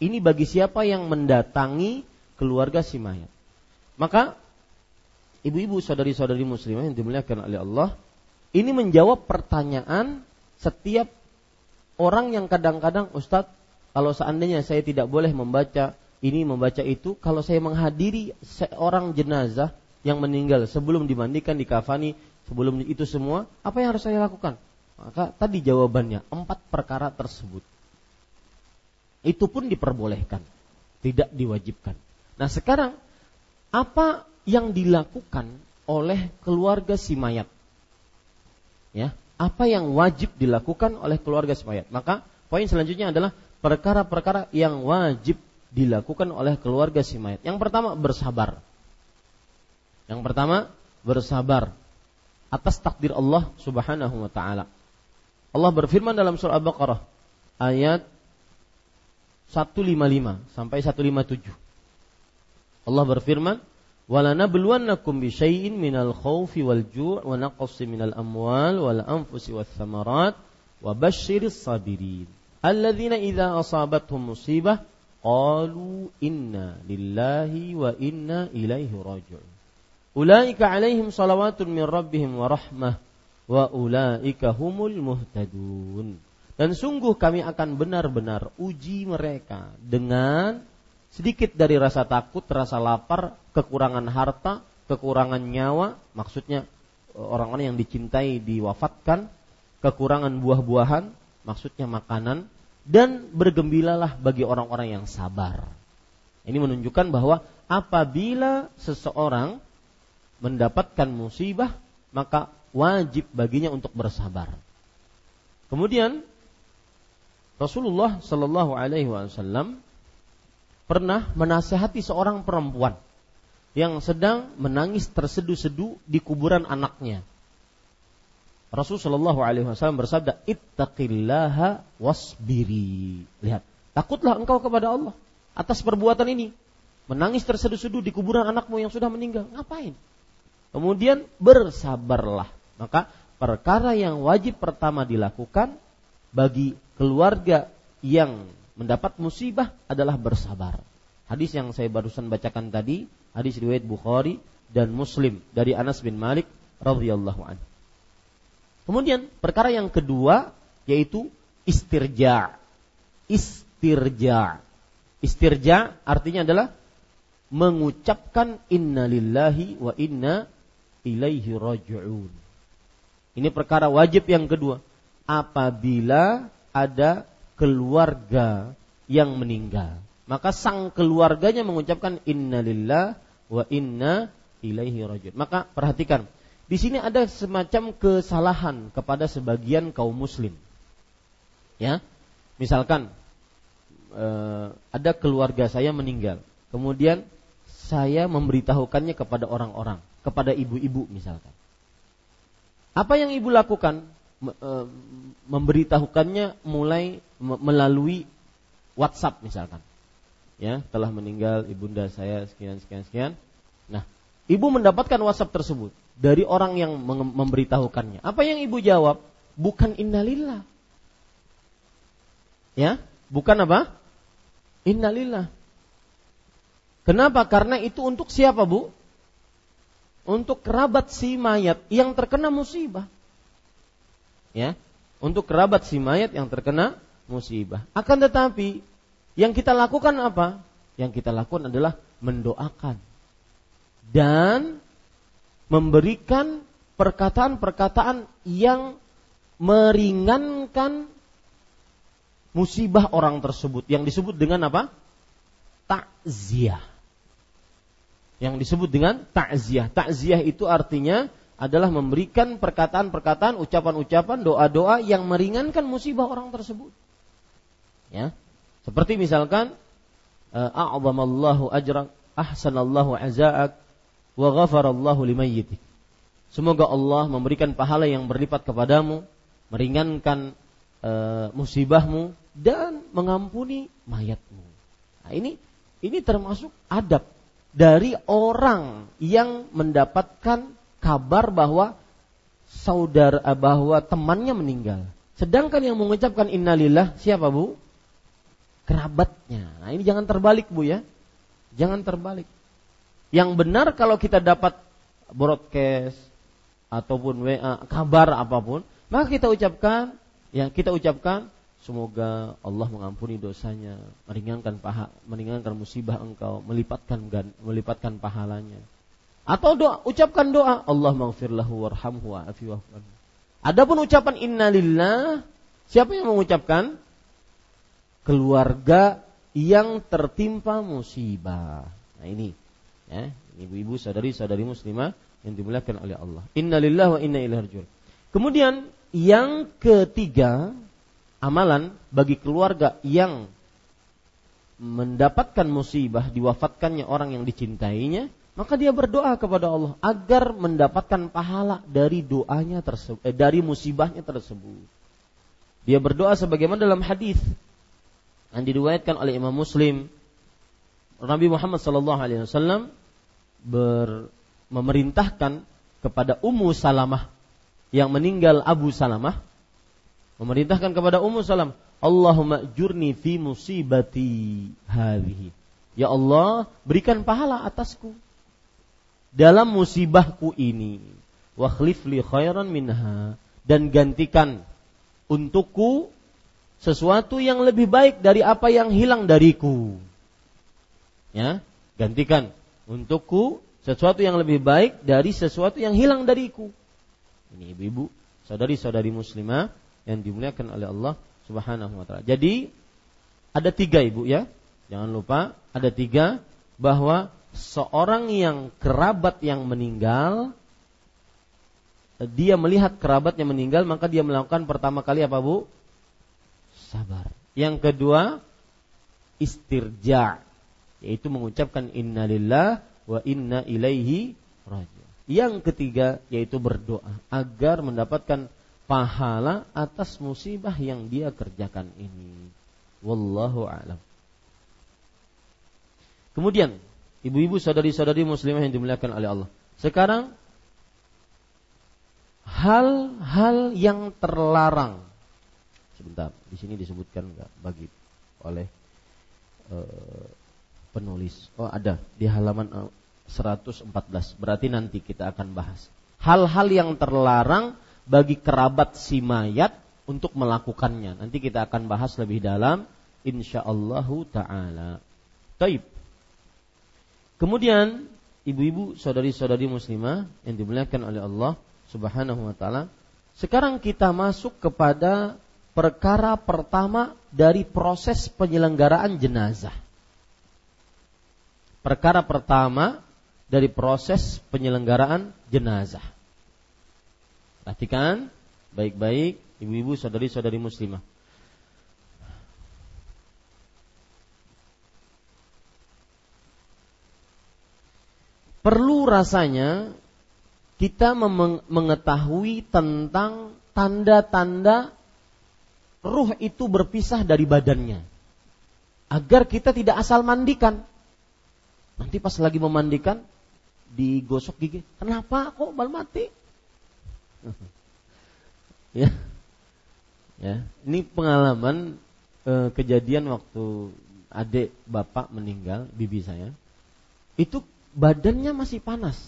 Ini bagi siapa yang mendatangi keluarga si mayat. Maka ibu-ibu saudari-saudari muslimah yang dimuliakan oleh Allah, ini menjawab pertanyaan setiap orang yang kadang-kadang Ustadz kalau seandainya saya tidak boleh membaca ini membaca itu kalau saya menghadiri seorang jenazah yang meninggal sebelum dimandikan di kafani sebelum itu semua apa yang harus saya lakukan maka tadi jawabannya empat perkara tersebut itu pun diperbolehkan tidak diwajibkan nah sekarang apa yang dilakukan oleh keluarga si mayat ya apa yang wajib dilakukan oleh keluarga si mayat. Maka poin selanjutnya adalah perkara-perkara yang wajib dilakukan oleh keluarga si mayat. Yang pertama bersabar. Yang pertama bersabar atas takdir Allah Subhanahu wa taala. Allah berfirman dalam surah Al-Baqarah ayat 155 sampai 157. Allah berfirman, "Walanabluwannakum bisyai'in minal khaufi wal ju' wa naqsi minal amwal wal anfusi wath thamarat wa basyiris sabirin alladzina idza asabatuhum musibah qalu inna lillahi wa inna ilaihi raji'un." Ulaika alaihim salawatun min rabbihim wa rahmah wa ulaika humul muhtadun. Dan sungguh kami akan benar-benar uji mereka dengan sedikit dari rasa takut, rasa lapar, kekurangan harta, kekurangan nyawa, maksudnya e, orang-orang yang dicintai diwafatkan, kekurangan buah-buahan, maksudnya makanan, dan bergembiralah bagi orang-orang yang sabar. Ini menunjukkan bahwa apabila seseorang mendapatkan musibah, maka wajib baginya untuk bersabar. Kemudian Rasulullah Shallallahu Alaihi Wasallam pernah menasehati seorang perempuan yang sedang menangis terseduh-seduh di kuburan anaknya. Rasulullah Alaihi Wasallam bersabda, "Ittaqillaha wasbiri." Lihat, takutlah engkau kepada Allah atas perbuatan ini. Menangis terseduh-seduh di kuburan anakmu yang sudah meninggal. Ngapain? Kemudian bersabarlah. Maka perkara yang wajib pertama dilakukan bagi keluarga yang mendapat musibah adalah bersabar. Hadis yang saya barusan bacakan tadi, hadis riwayat Bukhari dan Muslim dari Anas bin Malik radhiyallahu anhu. Kemudian perkara yang kedua yaitu istirja. Istirja. Istirja artinya adalah mengucapkan innalillahi wa inna ilaihi raji'un. Ini perkara wajib yang kedua. Apabila ada keluarga yang meninggal, maka sang keluarganya mengucapkan innalillah wa inna ilaihi raji'un. Maka perhatikan, di sini ada semacam kesalahan kepada sebagian kaum muslim. Ya. Misalkan eh, ada keluarga saya meninggal, kemudian saya memberitahukannya kepada orang-orang, kepada ibu-ibu misalkan. Apa yang ibu lakukan? E, memberitahukannya mulai melalui WhatsApp misalkan. Ya, telah meninggal ibunda saya sekian sekian sekian. Nah, ibu mendapatkan WhatsApp tersebut dari orang yang memberitahukannya. Apa yang ibu jawab? Bukan innalillah. Ya, bukan apa? Innalillah. Kenapa? Karena itu untuk siapa, Bu? Untuk kerabat si mayat yang terkena musibah. Ya, untuk kerabat si mayat yang terkena musibah. Akan tetapi yang kita lakukan apa? Yang kita lakukan adalah mendoakan dan memberikan perkataan-perkataan yang meringankan musibah orang tersebut yang disebut dengan apa? takziah. Yang disebut dengan takziah. Takziah itu artinya adalah memberikan perkataan-perkataan, ucapan-ucapan, doa-doa yang meringankan musibah orang tersebut. Ya. Seperti misalkan eh, a'zamallahu ajrak, ahsanallahu aza'ak, wa ghafarallahu limayyitik. Semoga Allah memberikan pahala yang berlipat kepadamu, meringankan e, musibahmu dan mengampuni mayatmu. Nah, ini ini termasuk adab dari orang yang mendapatkan kabar bahwa saudara eh, bahwa temannya meninggal. Sedangkan yang mengucapkan innalillah siapa Bu? Kerabatnya. Nah, ini jangan terbalik Bu ya. Jangan terbalik. Yang benar kalau kita dapat broadcast ataupun WA kabar apa pun, maka kita ucapkan ya kita ucapkan Semoga Allah mengampuni dosanya, meringankan paha, meringankan musibah engkau, melipatkan melipatkan pahalanya. Atau doa, ucapkan doa, Allah maghfirlahu warhamhu wa'afi Adapun ucapan innalillah, siapa yang mengucapkan? Keluarga yang tertimpa musibah. Nah ini, ya, ibu-ibu, sadari-sadari muslimah yang dimuliakan oleh Allah. Innalillah wa inna ilaihi. Kemudian yang ketiga, amalan bagi keluarga yang mendapatkan musibah diwafatkannya orang yang dicintainya, maka dia berdoa kepada Allah agar mendapatkan pahala dari doanya tersebut, eh, dari musibahnya tersebut. Dia berdoa sebagaimana dalam hadis yang diriwayatkan oleh Imam Muslim, Nabi Muhammad sallallahu alaihi wasallam memerintahkan kepada Ummu Salamah yang meninggal Abu Salamah memerintahkan kepada Ummu Salam, Allahumma jurni fi musibati hadhihi. Ya Allah, berikan pahala atasku dalam musibahku ini. Wa li khairan minha dan gantikan untukku sesuatu yang lebih baik dari apa yang hilang dariku. Ya, gantikan untukku sesuatu yang lebih baik dari sesuatu yang hilang dariku. Ini ibu-ibu, saudari-saudari muslimah yang dimuliakan oleh Allah Subhanahu wa taala. Jadi ada tiga ibu ya, jangan lupa ada tiga bahwa seorang yang kerabat yang meninggal dia melihat kerabatnya meninggal maka dia melakukan pertama kali apa bu? Sabar. Yang kedua istirja yaitu mengucapkan innalillah wa inna ilaihi rajiun. Yang ketiga yaitu berdoa agar mendapatkan pahala atas musibah yang dia kerjakan ini. Wallahu a'lam. Kemudian, ibu-ibu saudari-saudari muslimah yang dimuliakan oleh Allah. Sekarang hal-hal yang terlarang. Sebentar, di sini disebutkan enggak bagi oleh uh, penulis. Oh, ada di halaman 114. Eh, Berarti nanti kita akan bahas hal-hal yang terlarang bagi kerabat si mayat untuk melakukannya. Nanti kita akan bahas lebih dalam insyaallah taala. Taib. Kemudian ibu-ibu, saudari-saudari muslimah yang dimuliakan oleh Allah Subhanahu wa taala, sekarang kita masuk kepada perkara pertama dari proses penyelenggaraan jenazah. Perkara pertama dari proses penyelenggaraan jenazah. Perhatikan baik-baik ibu-ibu saudari-saudari muslimah. perlu rasanya kita mengetahui tentang tanda-tanda ruh itu berpisah dari badannya. Agar kita tidak asal mandikan. Nanti pas lagi memandikan digosok gigi. Kenapa kok bal mati? (laughs) ya. Ya, ini pengalaman eh, kejadian waktu adik bapak meninggal, bibi saya. Itu badannya masih panas.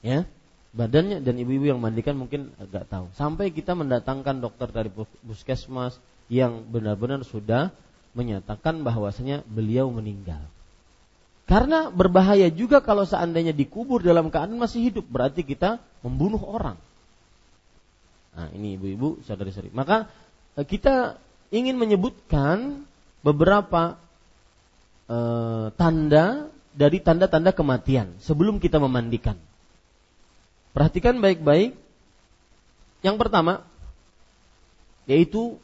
Ya, badannya dan ibu-ibu yang mandikan mungkin agak tahu. Sampai kita mendatangkan dokter dari puskesmas yang benar-benar sudah menyatakan bahwasanya beliau meninggal. Karena berbahaya juga kalau seandainya dikubur dalam keadaan masih hidup, berarti kita membunuh orang. Nah, ini ibu-ibu, saudari-saudari. Maka eh, kita ingin menyebutkan beberapa e, tanda dari tanda-tanda kematian sebelum kita memandikan. Perhatikan baik-baik. Yang pertama yaitu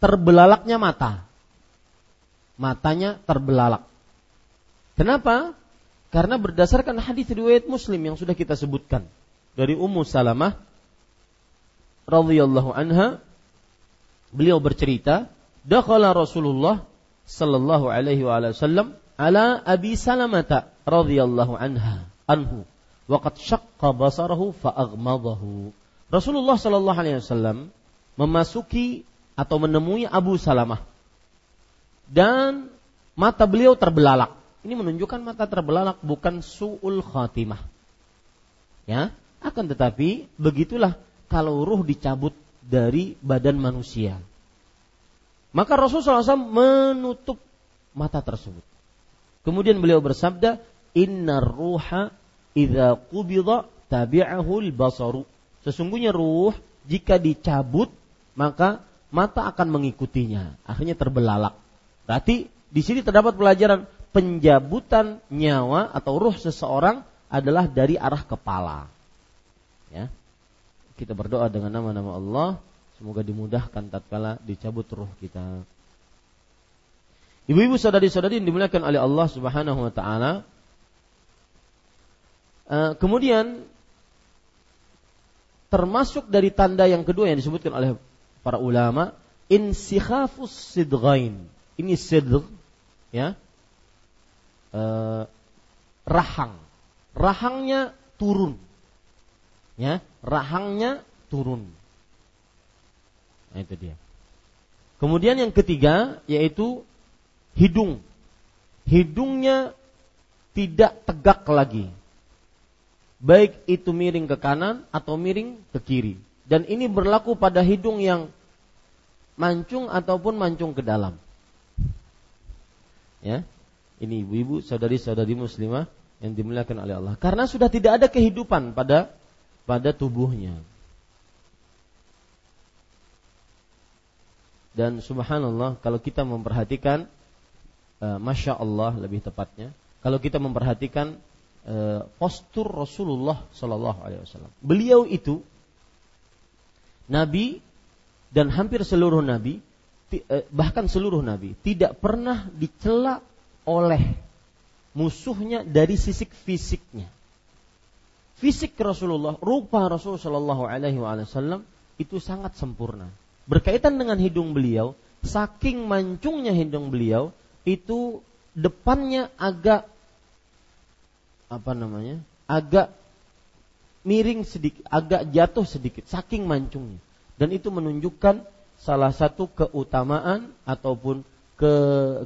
terbelalaknya mata. Matanya terbelalak. Kenapa? Karena berdasarkan hadis riwayat Muslim yang sudah kita sebutkan dari Ummu Salamah radhiyallahu anha beliau bercerita, "Dakhala Rasulullah sallallahu alaihi wasallam ala Abi Salamata radhiyallahu anha anhu waqad syaqqa basarahu fa aghmadahu. Rasulullah sallallahu alaihi wasallam memasuki atau menemui Abu Salamah dan mata beliau terbelalak. Ini menunjukkan mata terbelalak bukan suul khatimah. Ya, akan tetapi begitulah kalau ruh dicabut dari badan manusia. Maka Rasulullah SAW menutup mata tersebut. Kemudian beliau bersabda, "Inna ruha idza qubida tabi'ahu al-basaru." Sesungguhnya ruh jika dicabut maka mata akan mengikutinya. Akhirnya terbelalak. Berarti di sini terdapat pelajaran penjabutan nyawa atau ruh seseorang adalah dari arah kepala. Ya. Kita berdoa dengan nama-nama Allah, semoga dimudahkan tatkala dicabut ruh kita. Ibu-ibu saudari-saudari yang dimuliakan oleh Allah Subhanahu wa taala. Uh, kemudian termasuk dari tanda yang kedua yang disebutkan oleh para ulama insikhafus sidghain. Ini sidg ya. Uh, rahang. Rahangnya turun. Ya, rahangnya turun. Nah, itu dia. Kemudian yang ketiga yaitu hidung. Hidungnya tidak tegak lagi. Baik itu miring ke kanan atau miring ke kiri. Dan ini berlaku pada hidung yang mancung ataupun mancung ke dalam. Ya. Ini ibu-ibu, saudari-saudari muslimah yang dimuliakan oleh Allah. Karena sudah tidak ada kehidupan pada pada tubuhnya. Dan subhanallah kalau kita memperhatikan uh, masya Allah lebih tepatnya kalau kita memperhatikan uh, postur Rasulullah Shallallahu Alaihi Wasallam. Beliau itu Nabi dan hampir seluruh Nabi uh, bahkan seluruh Nabi tidak pernah dicela oleh musuhnya dari sisi fisiknya. Fisik Rasulullah, rupa Rasulullah Shallallahu Alaihi Wasallam itu sangat sempurna. Berkaitan dengan hidung beliau, saking mancungnya hidung beliau, itu depannya agak apa namanya? agak miring sedikit, agak jatuh sedikit, saking mancungnya. Dan itu menunjukkan salah satu keutamaan ataupun ke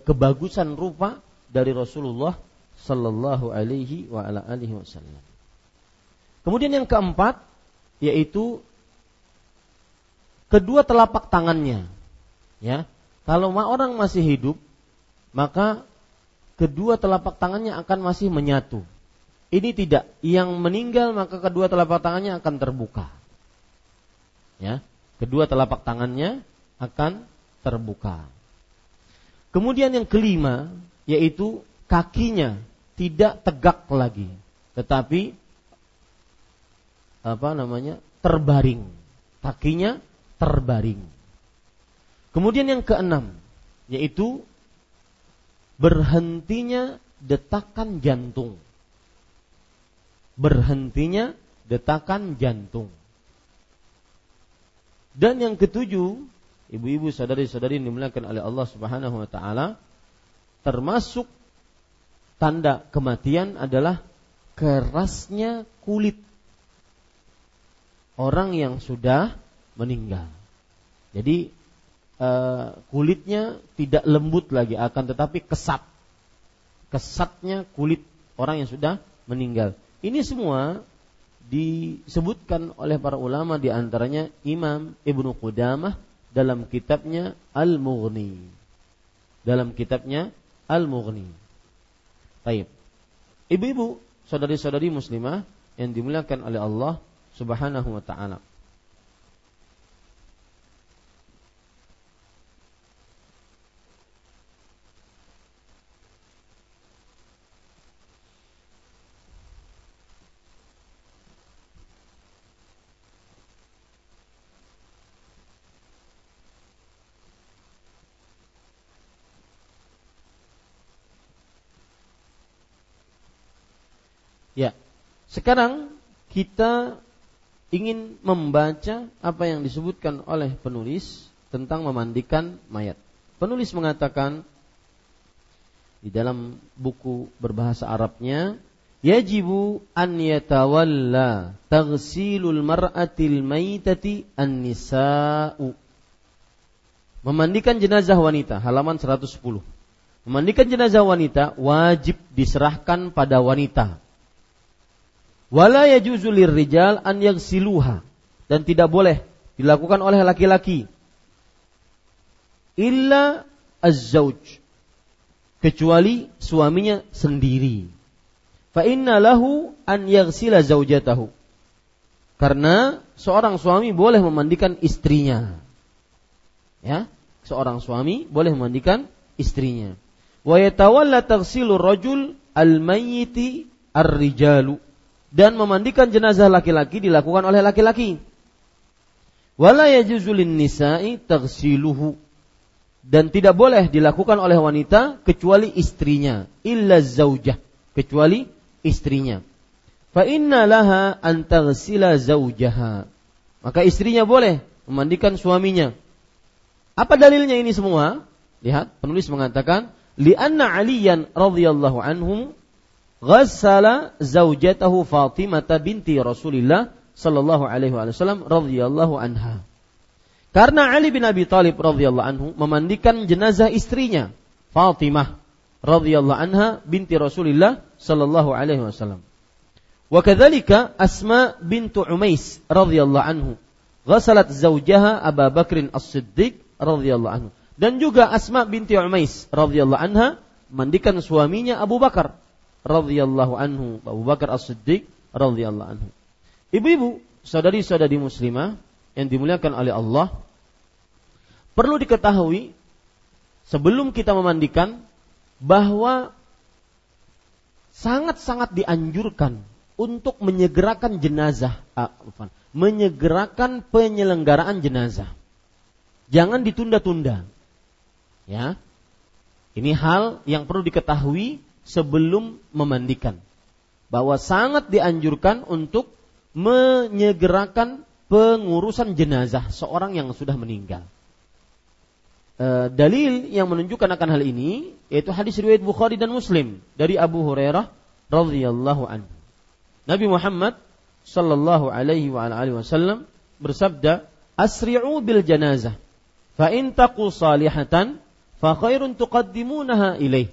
kebagusan rupa dari Rasulullah Sallallahu Alaihi wa ala alihi Wasallam. Kemudian yang keempat yaitu kedua telapak tangannya. Ya, kalau orang masih hidup, maka kedua telapak tangannya akan masih menyatu. Ini tidak, yang meninggal maka kedua telapak tangannya akan terbuka. Ya, kedua telapak tangannya akan terbuka. Kemudian yang kelima yaitu kakinya tidak tegak lagi, tetapi apa namanya? terbaring. Kakinya terbaring. Kemudian yang keenam yaitu berhentinya detakan jantung. Berhentinya detakan jantung. Dan yang ketujuh, ibu-ibu saudari-saudari yang dimuliakan oleh Allah Subhanahu wa taala, termasuk tanda kematian adalah kerasnya kulit orang yang sudah meninggal. Jadi uh, kulitnya tidak lembut lagi akan tetapi kesat. Kesatnya kulit orang yang sudah meninggal. Ini semua disebutkan oleh para ulama di antaranya Imam Ibnu Qudamah dalam kitabnya Al-Mughni. Dalam kitabnya Al-Mughni. Baik. Ibu-ibu, saudari-saudari muslimah yang dimuliakan oleh Allah Subhanahu wa taala. Ya. Sekarang kita ingin membaca apa yang disebutkan oleh penulis tentang memandikan mayat. Penulis mengatakan di dalam buku berbahasa Arabnya, yajibu an yatawalla taghsilul mar'atil maitati an-nisa'u. Memandikan jenazah wanita, halaman 110. Memandikan jenazah wanita wajib diserahkan pada wanita Wala yajuzu rijal an yaghsiluha dan tidak boleh dilakukan oleh laki-laki illa az-zauj kecuali suaminya sendiri. Fa inna lahu an yaghsila zaujatahu. Karena seorang suami boleh memandikan istrinya. Ya, seorang suami boleh memandikan istrinya. Wa yatawalla taghsilu rajul al-mayyiti ar-rijalu dan memandikan jenazah laki-laki dilakukan oleh laki-laki. Wala yajuzulin nisa'i taghsiluhu dan tidak boleh dilakukan oleh wanita kecuali istrinya illa zaujah kecuali istrinya. Fa inna laha an taghsila. Maka istrinya boleh memandikan suaminya. Apa dalilnya ini semua? Lihat, penulis mengatakan, li'anna Aliyan radhiyallahu anhum ghassala zaujatahu Fatimah binti Rasulillah sallallahu alaihi wasallam radhiyallahu anha. Karena Ali bin Abi Thalib radhiyallahu anhu memandikan jenazah istrinya Fatimah radhiyallahu anha binti Rasulillah sallallahu alaihi wasallam. Wa kadzalika Asma bintu Umais radhiyallahu anhu ghasalat zaujaha Abu Bakrin As-Siddiq radhiyallahu anhu. Dan juga Asma binti Umais radhiyallahu anha mandikan suaminya Abu Bakar radhiyallahu anhu, Abu Bakar As-Siddiq radhiyallahu anhu. Ibu-ibu, saudari-saudari muslimah yang dimuliakan oleh Allah, perlu diketahui sebelum kita memandikan bahwa sangat-sangat dianjurkan untuk menyegerakan jenazah, ah, menyegerakan penyelenggaraan jenazah. Jangan ditunda-tunda. Ya. Ini hal yang perlu diketahui sebelum memandikan. Bahwa sangat dianjurkan untuk menyegerakan pengurusan jenazah seorang yang sudah meninggal. E, dalil yang menunjukkan akan hal ini yaitu hadis riwayat Bukhari dan Muslim dari Abu Hurairah radhiyallahu anhu. Nabi Muhammad sallallahu alaihi wa alihi wasallam bersabda, "Asri'u bil janazah, fa in taqu salihatan fa khairun tuqaddimunaha ilaih,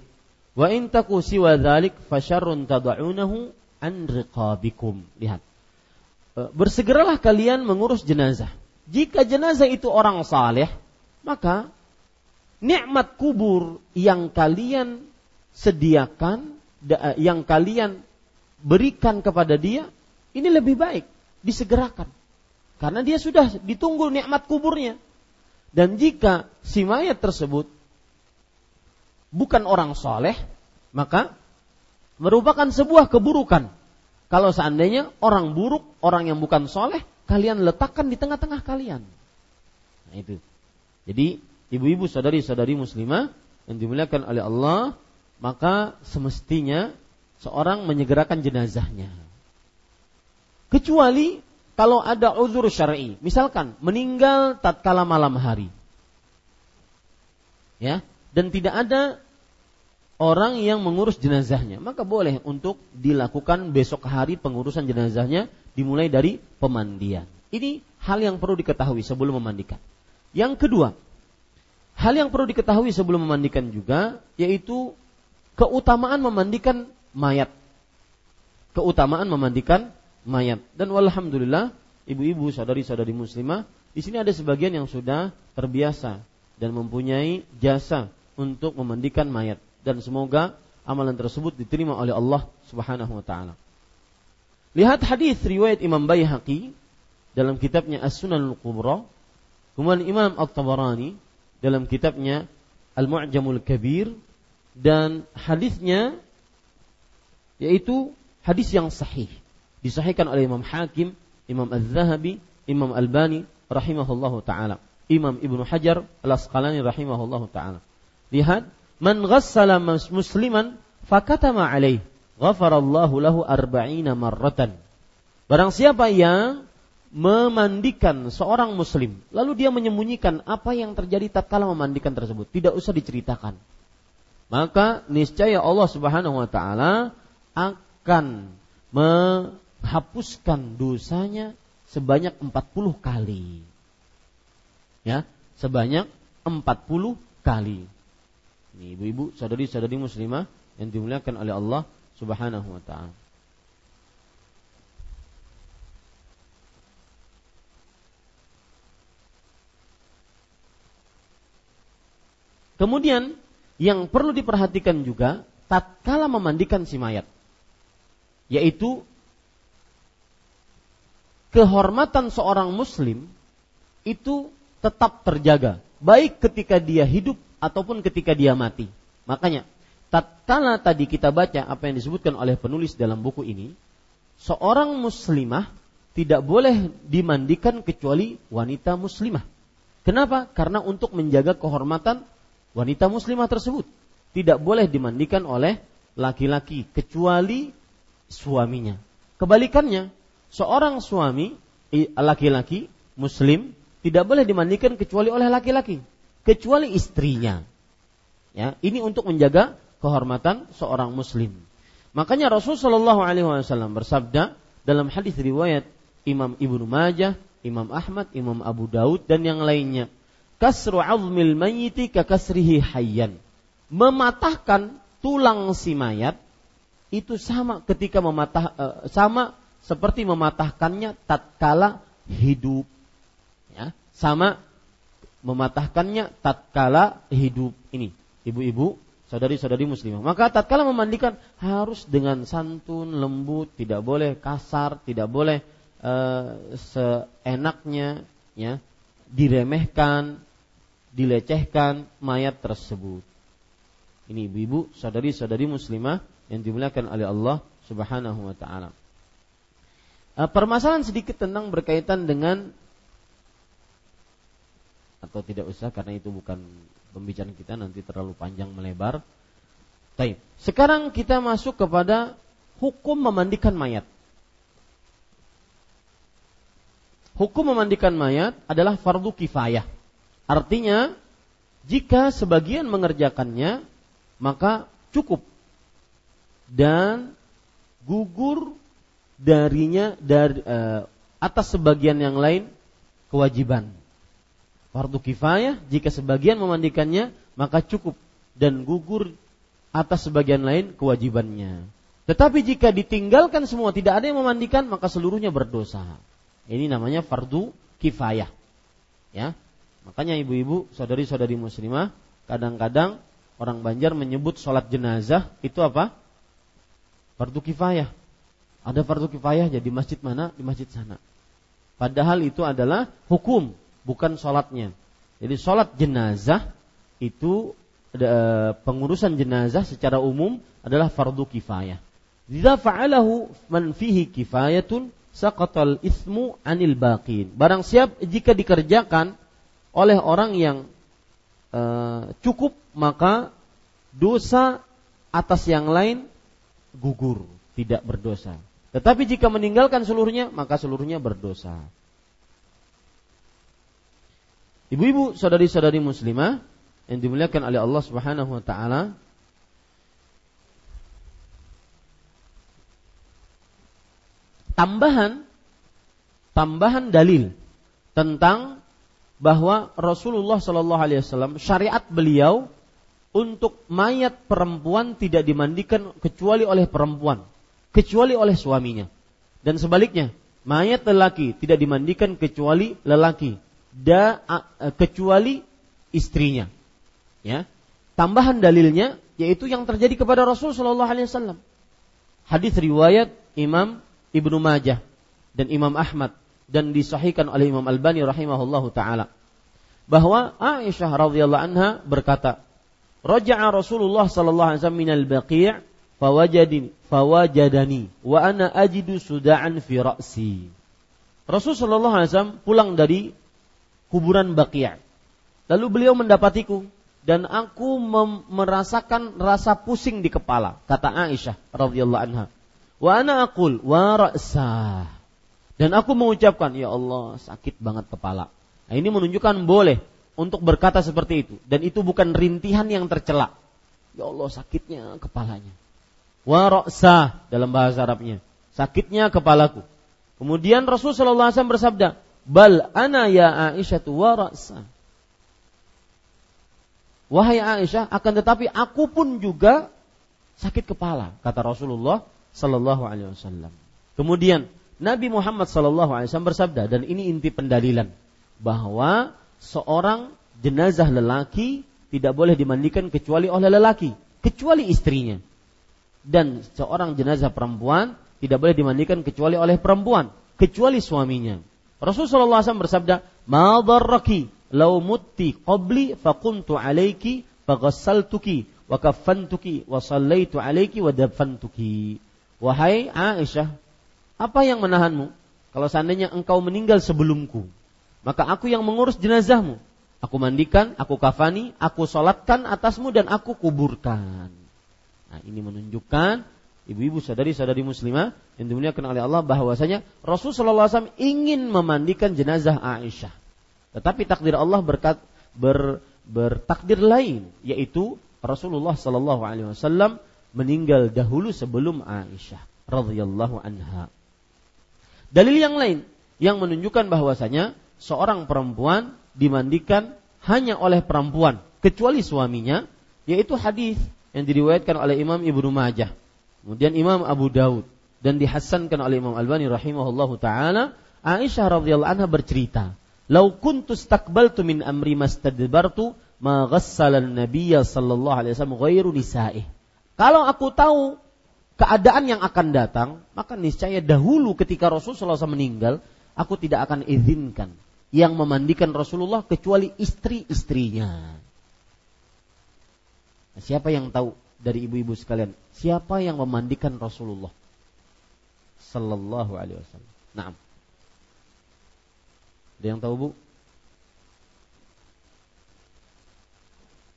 wa in taqu siwa dzalik fa syarrun tad'unahu an riqabikum." Lihat. E, bersegeralah kalian mengurus jenazah. Jika jenazah itu orang saleh, maka nikmat kubur yang kalian sediakan, yang kalian berikan kepada dia, ini lebih baik disegerakan. Karena dia sudah ditunggu nikmat kuburnya. Dan jika si mayat tersebut bukan orang soleh, maka merupakan sebuah keburukan. Kalau seandainya orang buruk, orang yang bukan soleh, kalian letakkan di tengah-tengah kalian. Nah itu. Jadi ibu-ibu saudari-saudari muslimah yang dimuliakan oleh Allah, maka semestinya seorang menyegerakan jenazahnya. Kecuali kalau ada uzur syar'i, misalkan meninggal tatkala malam hari. Ya, dan tidak ada orang yang mengurus jenazahnya, maka boleh untuk dilakukan besok hari pengurusan jenazahnya dimulai dari pemandian. Ini hal yang perlu diketahui sebelum memandikan. Yang kedua, Hal yang perlu diketahui sebelum memandikan juga yaitu keutamaan memandikan mayat. Keutamaan memandikan mayat. Dan walhamdulillah ibu-ibu saudari-saudari muslimah di sini ada sebagian yang sudah terbiasa dan mempunyai jasa untuk memandikan mayat. Dan semoga amalan tersebut diterima oleh Allah Subhanahu wa taala. Lihat hadis riwayat Imam Baihaqi dalam kitabnya As-Sunan Al-Kubra, kemudian Imam At-Tabarani dalam kitabnya Al-Mu'jamul Kabir. Dan hadisnya yaitu hadis yang sahih. Disahihkan oleh Imam Hakim, Imam Az-Zahabi, Imam Albani rahimahullahu taala, Imam Ibnu Hajar Al-Asqalani rahimahullahu taala. Lihat, man ghassala musliman fakatama alaih, ghafarallahu lahu arba'ina marratan. Barang siapa yang memandikan seorang muslim, lalu dia menyembunyikan apa yang terjadi tatkala memandikan tersebut, tidak usah diceritakan. Maka niscaya Allah Subhanahu wa taala akan menghapuskan dosanya sebanyak 40 kali. Ya, sebanyak 40 kali. Ibu-ibu, saudari-saudari muslimah yang dimuliakan oleh Allah Subhanahu wa taala. Kemudian yang perlu diperhatikan juga tatkala memandikan si mayat yaitu kehormatan seorang muslim itu tetap terjaga baik ketika dia hidup ataupun ketika dia mati. Makanya tatkala tadi kita baca apa yang disebutkan oleh penulis dalam buku ini, seorang muslimah tidak boleh dimandikan kecuali wanita muslimah. Kenapa? Karena untuk menjaga kehormatan wanita muslimah tersebut tidak boleh dimandikan oleh laki-laki kecuali suaminya. Kebalikannya, seorang suami laki-laki muslim tidak boleh dimandikan kecuali oleh laki-laki, kecuali istrinya. Ya, ini untuk menjaga kehormatan seorang muslim. Makanya Rasul Shallallahu Alaihi Wasallam bersabda dalam hadis riwayat Imam Ibnu Majah, Imam Ahmad, Imam Abu Daud dan yang lainnya kasru azmil mayyiti ka kasrihi hayyan. Mematahkan tulang si mayat itu sama ketika mematah uh, sama seperti mematahkannya tatkala hidup. Ya, sama mematahkannya tatkala hidup ini. Ibu-ibu, saudari-saudari muslimah. Maka tatkala memandikan harus dengan santun, lembut, tidak boleh kasar, tidak boleh uh, seenaknya ya, diremehkan, dilecehkan mayat tersebut. Ini ibu-ibu, saudari-saudari muslimah yang dimuliakan oleh Allah Subhanahu wa taala. Eh, permasalahan sedikit tentang berkaitan dengan atau tidak usah karena itu bukan pembicaraan kita nanti terlalu panjang melebar. Baik. Sekarang kita masuk kepada hukum memandikan mayat. hukum memandikan mayat adalah fardu kifayah. Artinya, jika sebagian mengerjakannya, maka cukup. Dan gugur darinya dari uh, atas sebagian yang lain kewajiban. Fardu kifayah jika sebagian memandikannya maka cukup dan gugur atas sebagian lain kewajibannya. Tetapi jika ditinggalkan semua tidak ada yang memandikan maka seluruhnya berdosa. Ini namanya fardu kifayah. Ya. Makanya ibu-ibu, saudari-saudari muslimah, kadang-kadang orang Banjar menyebut sholat jenazah itu apa? Fardu kifayah. Ada fardu kifayah jadi masjid mana? Di masjid sana. Padahal itu adalah hukum, bukan sholatnya. Jadi sholat jenazah itu pengurusan jenazah secara umum adalah fardu kifayah. Jika fa'alahu man fihi kifayatun saqatal ismu anil baqin. Barang siap jika dikerjakan oleh orang yang uh, cukup maka dosa atas yang lain gugur, tidak berdosa. Tetapi jika meninggalkan seluruhnya maka seluruhnya berdosa. Ibu-ibu, saudari-saudari muslimah, yang dimuliakan oleh Allah Subhanahu wa taala. Tambahan tambahan dalil tentang bahwa Rasulullah Shallallahu Alaihi Wasallam syariat beliau untuk mayat perempuan tidak dimandikan kecuali oleh perempuan, kecuali oleh suaminya, dan sebaliknya mayat lelaki tidak dimandikan kecuali lelaki, da, kecuali istrinya. Ya. Tambahan dalilnya yaitu yang terjadi kepada Rasul Shallallahu alaihi wasallam. Hadis riwayat Imam Ibnu Majah dan Imam Ahmad dan disahihkan oleh Imam Albani rahimahullahu taala bahwa Aisyah radhiyallahu anha berkata, "Raja'a Rasulullah sallallahu alaihi wasallam minal baqi' fawajadini fawajadani wa ana ajidu suda'an fi ra'si." Rasul sallallahu alaihi wasallam pulang dari kuburan Baqi'. Lalu beliau mendapatiku dan aku merasakan rasa pusing di kepala kata Aisyah radhiyallahu anha. Wa ana aqul wa ra'sa. Dan aku mengucapkan ya Allah sakit banget kepala. Nah, ini menunjukkan boleh untuk berkata seperti itu. Dan itu bukan rintihan yang tercela. Ya Allah sakitnya kepalanya. Wa ra'sa dalam bahasa Arabnya. Sakitnya kepalaku. Kemudian Rasul sallallahu alaihi wasallam bersabda bal ana ya Aisyah wa ra'sa Wahai Aisyah, akan tetapi aku pun juga sakit kepala, kata Rasulullah Sallallahu Alaihi Wasallam. Kemudian Nabi Muhammad Sallallahu Alaihi Wasallam bersabda, dan ini inti pendalilan bahwa seorang jenazah lelaki tidak boleh dimandikan kecuali oleh lelaki, kecuali istrinya. Dan seorang jenazah perempuan tidak boleh dimandikan kecuali oleh perempuan, kecuali suaminya. Rasulullah SAW bersabda, "Ma lau mutti qabli faqumtu alayki faghassaltuki wa kaffantuki wa sallaitu alayki wa dafantuki. Wahai Aisyah, apa yang menahanmu? Kalau seandainya engkau meninggal sebelumku, maka aku yang mengurus jenazahmu. Aku mandikan, aku kafani, aku solatkan atasmu dan aku kuburkan. Nah, ini menunjukkan ibu-ibu sadari-sadari muslimah yang dimuliakan oleh Allah bahwasanya Rasulullah SAW ingin memandikan jenazah Aisyah. Tetapi takdir Allah berkat ber, bertakdir lain yaitu Rasulullah Sallallahu Alaihi Wasallam meninggal dahulu sebelum Aisyah radhiyallahu anha. Dalil yang lain yang menunjukkan bahwasanya seorang perempuan dimandikan hanya oleh perempuan kecuali suaminya yaitu hadis yang diriwayatkan oleh Imam Ibnu Majah kemudian Imam Abu Daud dan dihasankan oleh Imam Albani rahimahullahu taala Aisyah radhiyallahu anha bercerita Lau kuntu stakbaltu min amri mastadbartu ma ghassala nabiyya sallallahu alaihi wasallam ghairu nisa'ih. Kalau aku tahu keadaan yang akan datang, maka niscaya dahulu ketika Rasulullah SAW meninggal, aku tidak akan izinkan yang memandikan Rasulullah kecuali istri-istrinya. Nah, siapa yang tahu dari ibu-ibu sekalian? Siapa yang memandikan Rasulullah? Sallallahu alaihi wasallam. Naam. Ada yang tahu bu?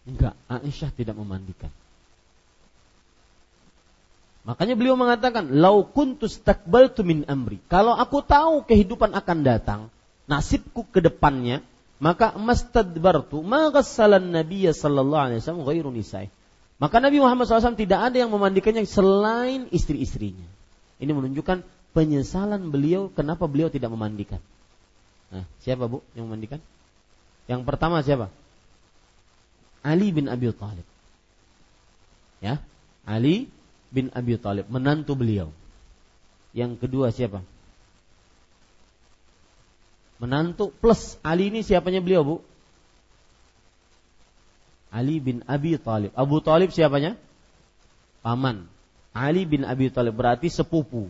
Enggak, Aisyah tidak memandikan. Makanya beliau mengatakan, "Lau kuntus takbaltu min amri." Kalau aku tahu kehidupan akan datang, nasibku ke depannya, maka mastadbartu ma ghassalan nabiyya sallallahu alaihi wasallam ghairu nisa'i. Maka Nabi Muhammad SAW tidak ada yang memandikannya selain istri-istrinya. Ini menunjukkan penyesalan beliau kenapa beliau tidak memandikan. Nah, siapa Bu yang memandikan? Yang pertama siapa? Ali bin Abi Thalib. Ya, Ali bin Abi Thalib, menantu beliau. Yang kedua siapa? Menantu plus Ali ini siapanya beliau, Bu? Ali bin Abi Thalib. Abu Thalib siapanya? Paman. Ali bin Abi Thalib berarti sepupu.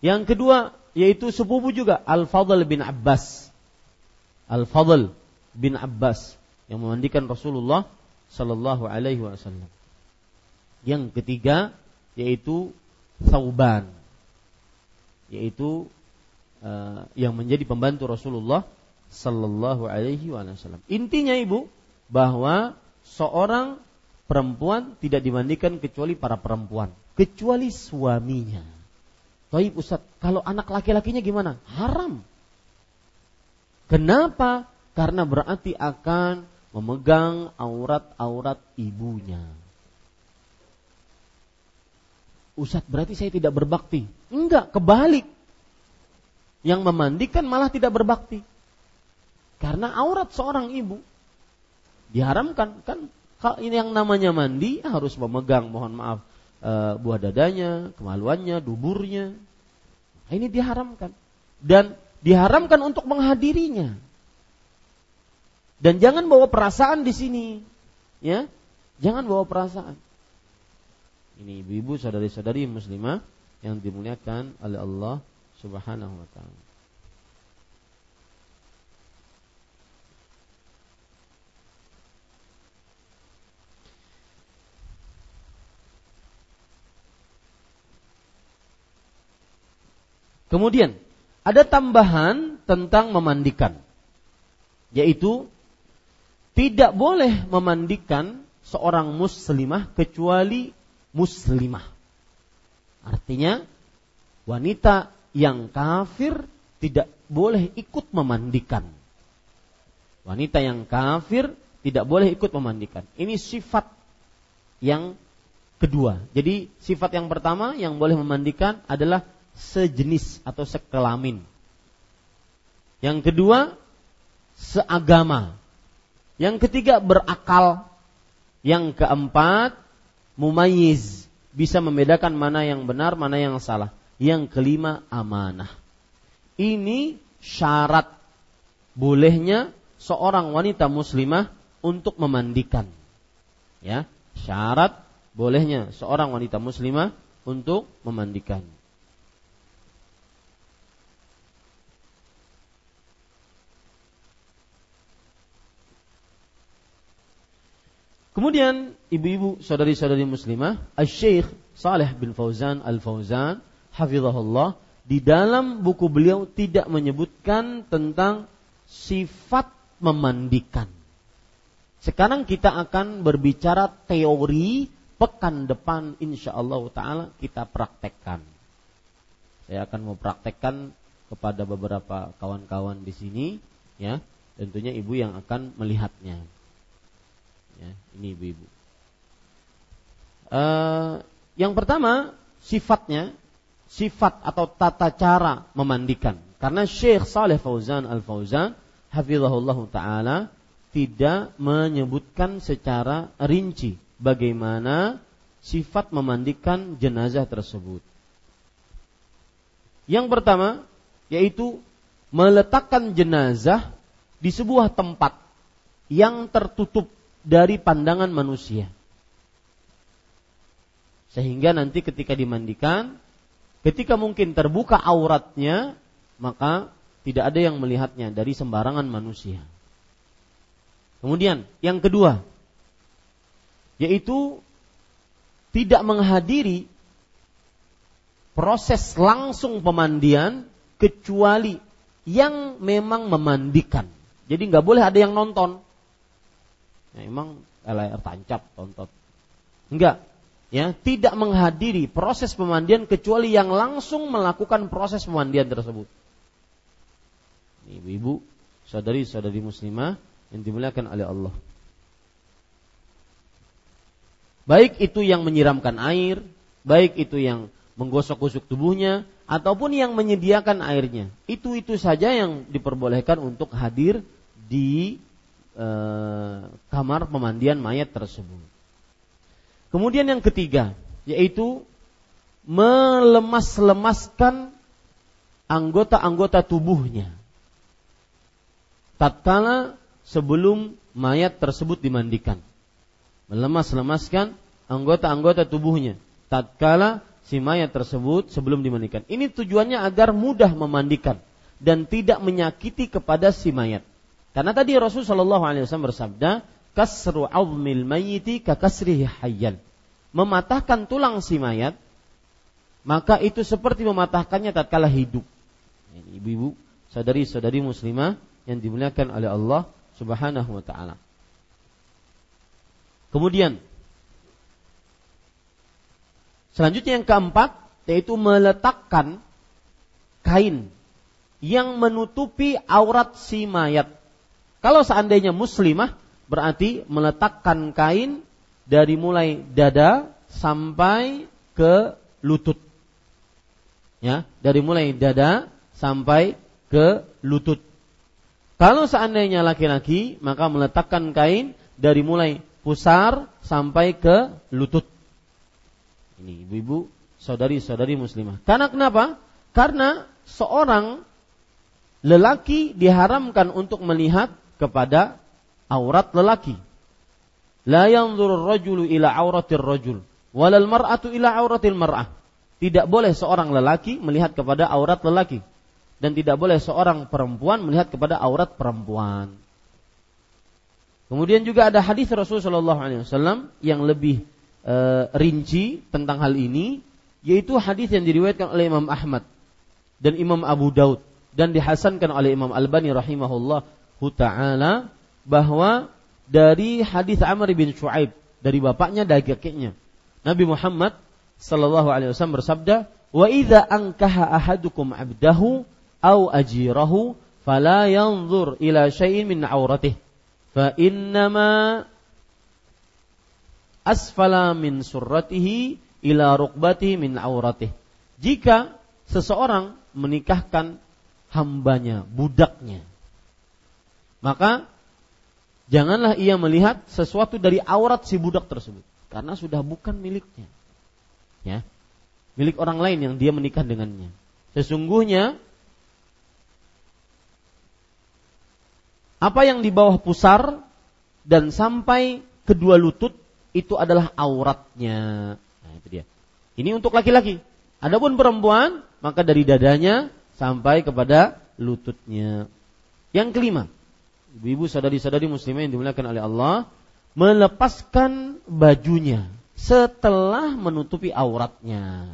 Yang kedua yaitu sepupu juga Al-Fadl bin Abbas. Al-Fadl bin Abbas yang memandikan Rasulullah sallallahu alaihi wasallam. Yang ketiga yaitu Thauban yaitu uh, yang menjadi pembantu Rasulullah sallallahu alaihi wasallam. Intinya Ibu bahwa seorang perempuan tidak dimandikan kecuali para perempuan, kecuali suaminya. Baik Ustaz, kalau anak laki-lakinya gimana? Haram. Kenapa? Karena berarti akan memegang aurat-aurat ibunya. Ustaz berarti saya tidak berbakti. Enggak, kebalik. Yang memandikan malah tidak berbakti. Karena aurat seorang ibu diharamkan kan ini yang namanya mandi harus memegang mohon maaf e, buah dadanya, kemaluannya, duburnya. Nah, ini diharamkan dan diharamkan untuk menghadirinya. Dan jangan bawa perasaan di sini, ya. Jangan bawa perasaan. Ini ibu-ibu, saudari-saudari muslimah yang dimuliakan oleh Allah Subhanahu wa taala. Kemudian ada tambahan tentang memandikan, yaitu tidak boleh memandikan seorang muslimah kecuali muslimah. Artinya wanita yang kafir tidak boleh ikut memandikan. Wanita yang kafir tidak boleh ikut memandikan. Ini sifat yang kedua. Jadi sifat yang pertama yang boleh memandikan adalah sejenis atau sekelamin. Yang kedua, seagama. Yang ketiga, berakal. Yang keempat, mumayyiz. Bisa membedakan mana yang benar, mana yang salah. Yang kelima, amanah. Ini syarat bolehnya seorang wanita muslimah untuk memandikan. Ya, syarat bolehnya seorang wanita muslimah untuk memandikan. Kemudian ibu-ibu saudari-saudari muslimah, Al-Syekh Saleh bin Fauzan Al-Fauzan hafizahullah di dalam buku beliau tidak menyebutkan tentang sifat memandikan. Sekarang kita akan berbicara teori pekan depan insya Allah taala kita praktekkan. Saya akan mau praktekkan kepada beberapa kawan-kawan di sini ya, tentunya ibu yang akan melihatnya. Ya, ini ibu-ibu. Uh, yang pertama sifatnya sifat atau tata cara memandikan. Karena Syekh Saleh Fauzan Al Fauzan hafizahullah taala tidak menyebutkan secara rinci bagaimana sifat memandikan jenazah tersebut. Yang pertama yaitu meletakkan jenazah di sebuah tempat yang tertutup dari pandangan manusia. Sehingga nanti ketika dimandikan, ketika mungkin terbuka auratnya, maka tidak ada yang melihatnya dari sembarangan manusia. Kemudian, yang kedua, yaitu tidak menghadiri proses langsung pemandian kecuali yang memang memandikan. Jadi nggak boleh ada yang nonton. Ya, emang LR tancap tonton. Enggak. Ya, tidak menghadiri proses pemandian kecuali yang langsung melakukan proses pemandian tersebut. Ibu-ibu, saudari-saudari muslimah yang dimuliakan oleh Allah. Baik itu yang menyiramkan air, baik itu yang menggosok-gosok tubuhnya, ataupun yang menyediakan airnya. Itu-itu saja yang diperbolehkan untuk hadir di e, kamar pemandian mayat tersebut. Kemudian yang ketiga, yaitu melemas-lemaskan anggota-anggota tubuhnya. Tatkala sebelum mayat tersebut dimandikan. Melemas-lemaskan anggota-anggota tubuhnya. Tatkala si mayat tersebut sebelum dimandikan. Ini tujuannya agar mudah memandikan dan tidak menyakiti kepada si mayat. Karena tadi Rasulullah SAW bersabda, kasru awmil mayiti ka hayyan. Mematahkan tulang si mayat, maka itu seperti mematahkannya tatkala hidup. Ibu-ibu, saudari-saudari muslimah yang dimuliakan oleh Allah Subhanahu wa taala. Kemudian selanjutnya yang keempat yaitu meletakkan kain yang menutupi aurat si mayat kalau seandainya muslimah berarti meletakkan kain dari mulai dada sampai ke lutut. Ya, dari mulai dada sampai ke lutut. Kalau seandainya laki-laki, maka meletakkan kain dari mulai pusar sampai ke lutut. Ini ibu-ibu, saudari-saudari muslimah. Karena kenapa? Karena seorang lelaki diharamkan untuk melihat kepada aurat lelaki. La yanzuru rajulu ila auratir rajul walal mar'atu ila auratil mar'ah. Tidak boleh seorang lelaki melihat kepada aurat lelaki dan tidak boleh seorang perempuan melihat kepada aurat perempuan. Kemudian juga ada hadis Rasulullah SAW yang lebih e, rinci tentang hal ini, yaitu hadis yang diriwayatkan oleh Imam Ahmad dan Imam Abu Daud dan dihasankan oleh Imam Albani rahimahullah taala bahwa dari hadis Amr bin Shu'aib dari bapaknya dari kakeknya. Nabi Muhammad sallallahu alaihi wasallam bersabda, "Wa idza ankaha ahadukum 'abdahu aw ajirahu fala yanzur ila syai'in min 'auratih fa innama asfala min surratihi ila rukbatihi min 'auratih." Jika seseorang menikahkan hambanya, budaknya, maka janganlah ia melihat sesuatu dari aurat si budak tersebut karena sudah bukan miliknya. Ya. Milik orang lain yang dia menikah dengannya. Sesungguhnya apa yang di bawah pusar dan sampai kedua lutut itu adalah auratnya. Nah, itu dia. Ini untuk laki-laki. Adapun perempuan, maka dari dadanya sampai kepada lututnya. Yang kelima, ibu-ibu sadari-sadari muslimah yang dimuliakan oleh Allah melepaskan bajunya setelah menutupi auratnya.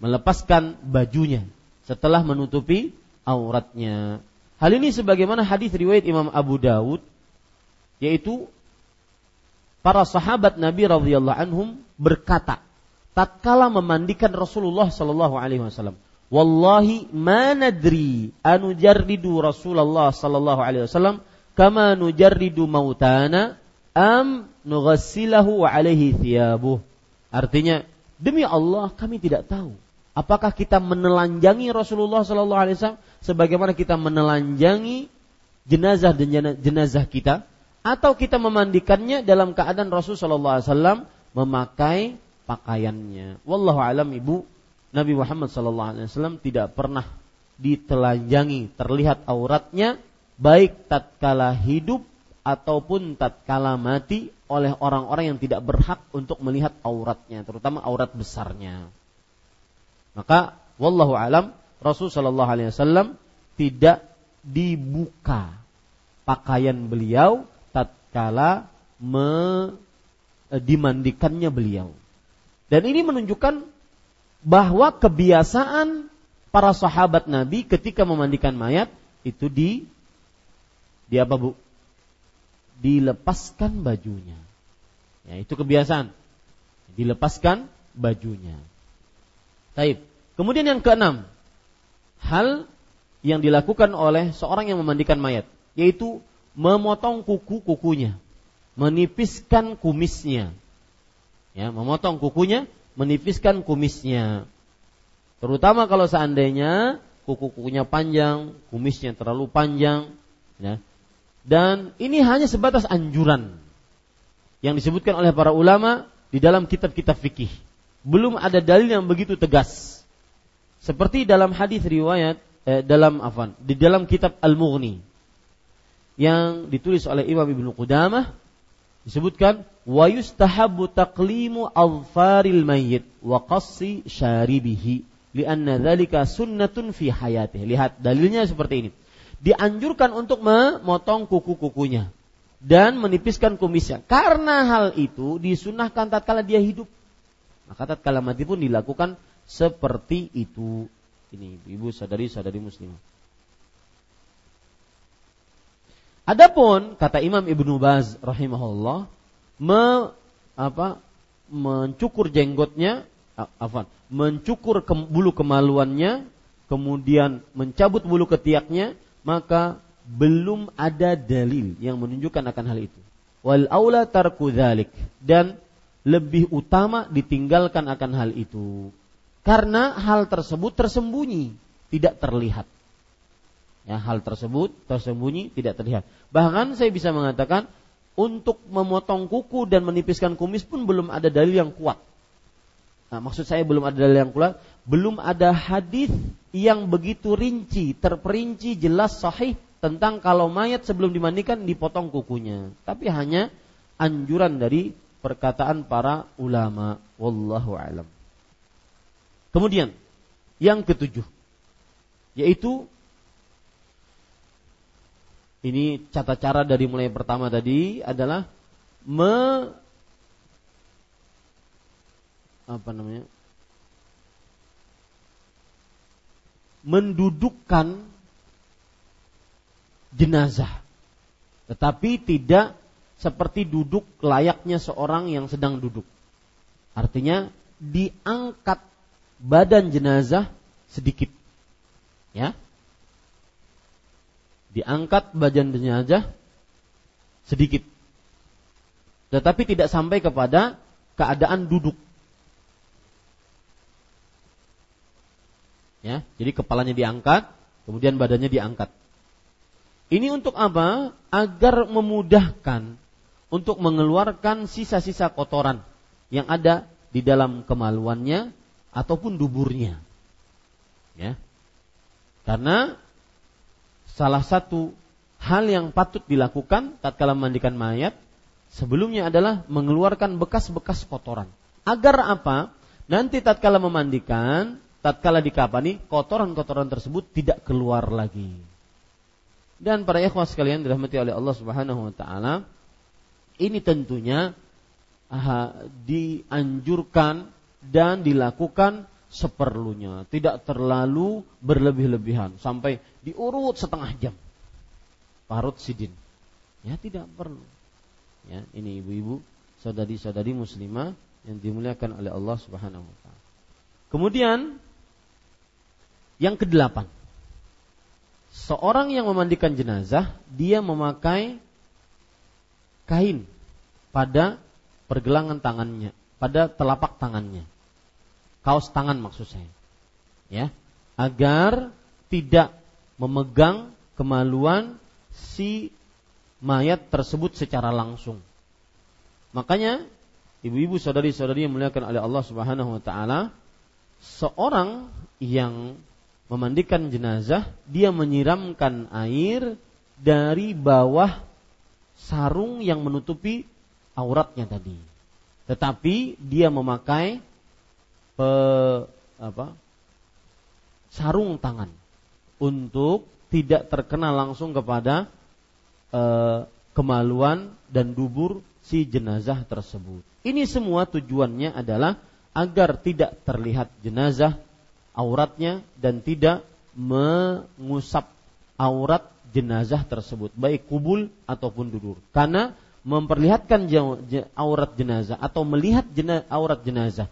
Melepaskan bajunya setelah menutupi auratnya. Hal ini sebagaimana hadis riwayat Imam Abu Dawud yaitu para sahabat Nabi radhiyallahu anhum berkata tatkala memandikan Rasulullah wasallam Wallahi ma nadri anu jarridu Rasulullah sallallahu alaihi wasallam kama nujarridu mautana am nughassilahu wa alaihi thiyabuh. Artinya, demi Allah kami tidak tahu apakah kita menelanjangi Rasulullah sallallahu alaihi wasallam sebagaimana kita menelanjangi jenazah dan jenazah kita atau kita memandikannya dalam keadaan Rasul sallallahu alaihi wasallam memakai pakaiannya. Wallahu alam Ibu Nabi Muhammad SAW tidak pernah ditelanjangi terlihat auratnya baik tatkala hidup ataupun tatkala mati oleh orang-orang yang tidak berhak untuk melihat auratnya terutama aurat besarnya. Maka wallahu alam Rasul sallallahu alaihi wasallam tidak dibuka pakaian beliau tatkala me, e, dimandikannya beliau. Dan ini menunjukkan bahwa kebiasaan para sahabat Nabi ketika memandikan mayat itu di di apa bu? Dilepaskan bajunya. Ya, itu kebiasaan. Dilepaskan bajunya. Taib. Kemudian yang keenam, hal yang dilakukan oleh seorang yang memandikan mayat, yaitu memotong kuku-kukunya, menipiskan kumisnya. Ya, memotong kukunya, menipiskan kumisnya. Terutama kalau seandainya kuku-kukunya panjang, kumisnya terlalu panjang, ya. Dan ini hanya sebatas anjuran yang disebutkan oleh para ulama di dalam kitab-kitab fikih. Belum ada dalil yang begitu tegas. Seperti dalam hadis riwayat eh, dalam afan di dalam kitab Al-Mughni yang ditulis oleh Imam Ibnu Qudamah disebutkan wa yustahabbu taqlimu alfaril mayyit wa qassi syaribihi lianna dzalika sunnatun fi hayatihi. Lihat dalilnya seperti ini. Dianjurkan untuk memotong kuku-kukunya dan menipiskan kumisnya. Karena hal itu disunahkan tatkala dia hidup. Maka tatkala mati pun dilakukan seperti itu. Ini ibu sadari-sadari muslimah. Adapun kata Imam Ibnu Baz rahimahullah me, apa, mencukur jenggotnya apa, mencukur ke, bulu kemaluannya kemudian mencabut bulu ketiaknya maka belum ada dalil yang menunjukkan akan hal itu. Wal aula tarku dan lebih utama ditinggalkan akan hal itu. Karena hal tersebut tersembunyi, tidak terlihat. Ya, hal tersebut tersembunyi tidak terlihat. Bahkan saya bisa mengatakan untuk memotong kuku dan menipiskan kumis pun belum ada dalil yang kuat. Nah, maksud saya belum ada dalil yang kuat, belum ada hadis yang begitu rinci, terperinci, jelas, sahih tentang kalau mayat sebelum dimandikan dipotong kukunya. Tapi hanya anjuran dari perkataan para ulama. Wallahu alam. Kemudian yang ketujuh yaitu ini cata cara dari mulai pertama tadi adalah me apa namanya? mendudukkan jenazah. Tetapi tidak seperti duduk layaknya seorang yang sedang duduk. Artinya diangkat badan jenazah sedikit. Ya, diangkat badan jenazah sedikit. Tetapi tidak sampai kepada keadaan duduk. Ya, jadi kepalanya diangkat, kemudian badannya diangkat. Ini untuk apa? Agar memudahkan untuk mengeluarkan sisa-sisa kotoran yang ada di dalam kemaluannya ataupun duburnya. Ya. Karena salah satu hal yang patut dilakukan tatkala memandikan mayat sebelumnya adalah mengeluarkan bekas-bekas kotoran. Agar apa? Nanti tatkala memandikan, tatkala dikapani, kotoran-kotoran tersebut tidak keluar lagi. Dan para ikhwah sekalian dirahmati oleh Allah Subhanahu wa taala, ini tentunya aha, dianjurkan dan dilakukan seperlunya, tidak terlalu berlebih-lebihan sampai diurut setengah jam. Parut sidin. Ya tidak perlu. Ya, ini ibu-ibu, saudari-saudari muslimah yang dimuliakan oleh Allah Subhanahu wa taala. Kemudian yang kedelapan. Seorang yang memandikan jenazah, dia memakai kain pada pergelangan tangannya, pada telapak tangannya kaos tangan maksud saya. Ya, agar tidak memegang kemaluan si mayat tersebut secara langsung. Makanya ibu-ibu saudari-saudari yang muliakan oleh Allah Subhanahu wa taala, seorang yang memandikan jenazah, dia menyiramkan air dari bawah sarung yang menutupi auratnya tadi. Tetapi dia memakai pe, apa, sarung tangan untuk tidak terkena langsung kepada e, kemaluan dan dubur si jenazah tersebut. Ini semua tujuannya adalah agar tidak terlihat jenazah auratnya dan tidak mengusap aurat jenazah tersebut baik kubul ataupun dudur karena memperlihatkan aurat jenazah atau melihat aurat jenazah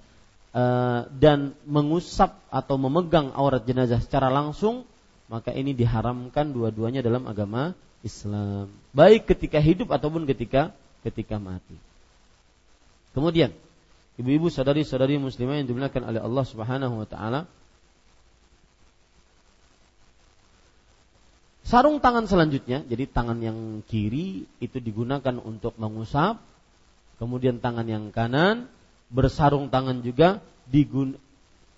dan mengusap atau memegang aurat jenazah secara langsung maka ini diharamkan dua-duanya dalam agama Islam, baik ketika hidup ataupun ketika ketika mati. Kemudian, ibu-ibu saudari-saudari muslimah yang dimuliakan oleh Allah Subhanahu wa taala, Sarung tangan selanjutnya, jadi tangan yang kiri itu digunakan untuk mengusap, kemudian tangan yang kanan bersarung tangan juga digun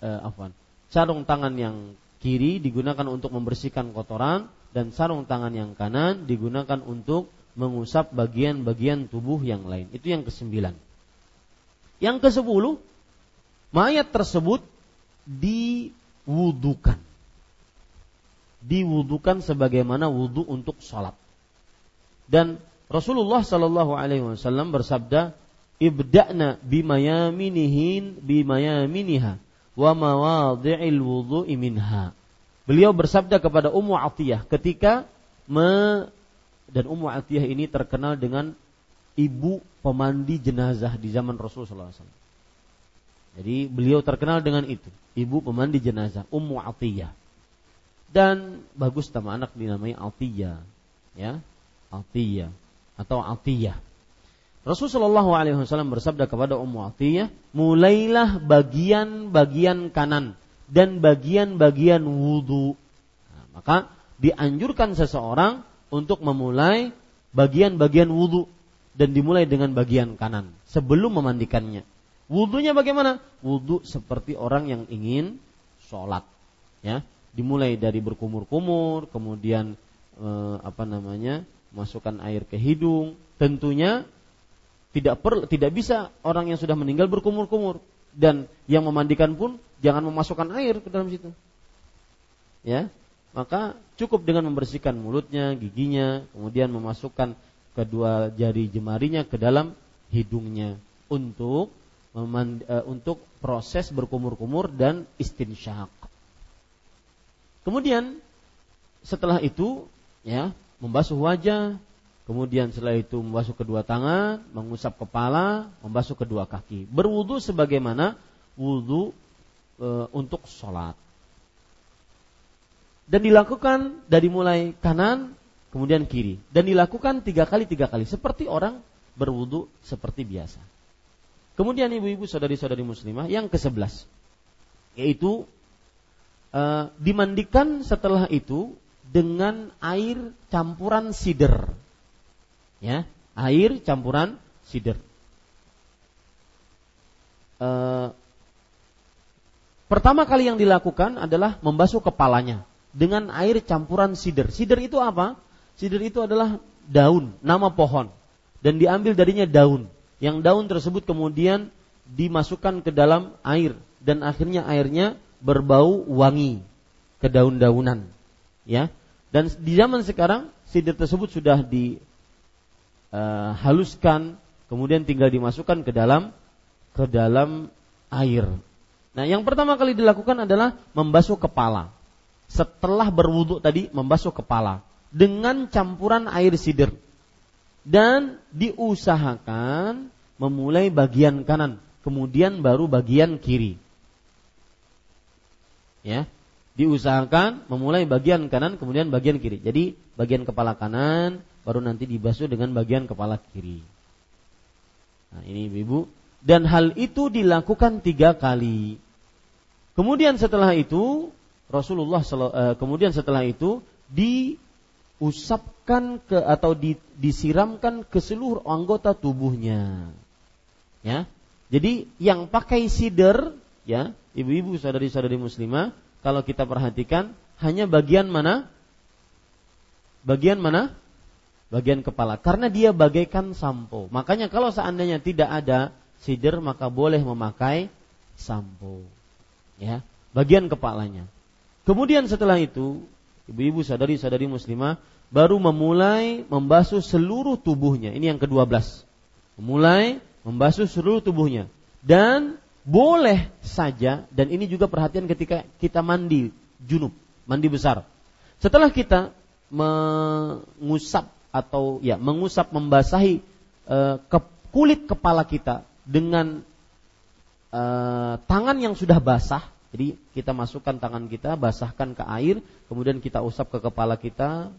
eh, afwan. Sarung tangan yang kiri digunakan untuk membersihkan kotoran dan sarung tangan yang kanan digunakan untuk mengusap bagian-bagian tubuh yang lain. Itu yang kesembilan. Yang kesepuluh, mayat tersebut diwudukan diwudukan sebagaimana wudu untuk sholat. Dan Rasulullah Shallallahu Alaihi Wasallam bersabda, ibda'na bimayaminihin bimayaminiha wa mawadhi'il wudu'i minha. Beliau bersabda kepada Ummu Atiyah ketika me dan Ummu Atiyah ini terkenal dengan ibu pemandi jenazah di zaman Rasulullah SAW. Jadi beliau terkenal dengan itu, ibu pemandi jenazah, Ummu Atiyah dan bagus nama anak dinamai Atiyah ya Atiyah atau Atiyah Rasulullah SAW bersabda kepada Ummu Atiyah mulailah bagian-bagian kanan dan bagian-bagian wudhu nah, maka dianjurkan seseorang untuk memulai bagian-bagian wudhu dan dimulai dengan bagian kanan sebelum memandikannya. Wudhunya bagaimana? Wudhu seperti orang yang ingin sholat ya. Dimulai dari berkumur-kumur, kemudian e, apa namanya masukkan air ke hidung, tentunya tidak per, tidak bisa orang yang sudah meninggal berkumur-kumur dan yang memandikan pun jangan memasukkan air ke dalam situ. Ya, maka cukup dengan membersihkan mulutnya, giginya, kemudian memasukkan kedua jari jemarinya ke dalam hidungnya untuk memand, uh, untuk proses berkumur-kumur dan istinsyak. Kemudian setelah itu ya membasuh wajah, kemudian setelah itu membasuh kedua tangan, mengusap kepala, membasuh kedua kaki. Berwudu sebagaimana wudu e, untuk sholat. Dan dilakukan dari mulai kanan kemudian kiri dan dilakukan tiga kali tiga kali seperti orang berwudu seperti biasa. Kemudian ibu-ibu saudari-saudari muslimah yang ke sebelas yaitu uh, dimandikan setelah itu dengan air campuran sider. Ya, air campuran sider. Uh, pertama kali yang dilakukan adalah membasuh kepalanya dengan air campuran sider. Sider itu apa? Sider itu adalah daun, nama pohon dan diambil darinya daun. Yang daun tersebut kemudian dimasukkan ke dalam air dan akhirnya airnya berbau wangi ke daun-daunan ya dan di zaman sekarang sidir tersebut sudah dihaluskan uh, kemudian tinggal dimasukkan ke dalam ke dalam air. Nah yang pertama kali dilakukan adalah membasuh kepala. Setelah berwudhu tadi membasuh kepala dengan campuran air sidir dan diusahakan memulai bagian kanan kemudian baru bagian kiri. Ya diusahakan memulai bagian kanan kemudian bagian kiri. Jadi bagian kepala kanan baru nanti dibasuh dengan bagian kepala kiri. Nah ini ibu dan hal itu dilakukan tiga kali. Kemudian setelah itu Rasulullah eh, kemudian setelah itu diusapkan ke atau di, disiramkan ke seluruh anggota tubuhnya. Ya. Jadi yang pakai sider ya ibu-ibu saudari-saudari muslimah, kalau kita perhatikan hanya bagian mana? Bagian mana? Bagian kepala. Karena dia bagaikan sampo. Makanya kalau seandainya tidak ada sider maka boleh memakai sampo. Ya, bagian kepalanya. Kemudian setelah itu, ibu-ibu sadari-sadari muslimah baru memulai membasuh seluruh tubuhnya. Ini yang ke-12. Memulai membasuh seluruh tubuhnya dan boleh saja dan ini juga perhatian ketika kita mandi junub, mandi besar. Setelah kita mengusap atau ya mengusap membasahi e, ke, kulit kepala kita dengan e, tangan yang sudah basah Jadi kita masukkan tangan kita, basahkan ke air, kemudian kita usap ke kepala kita,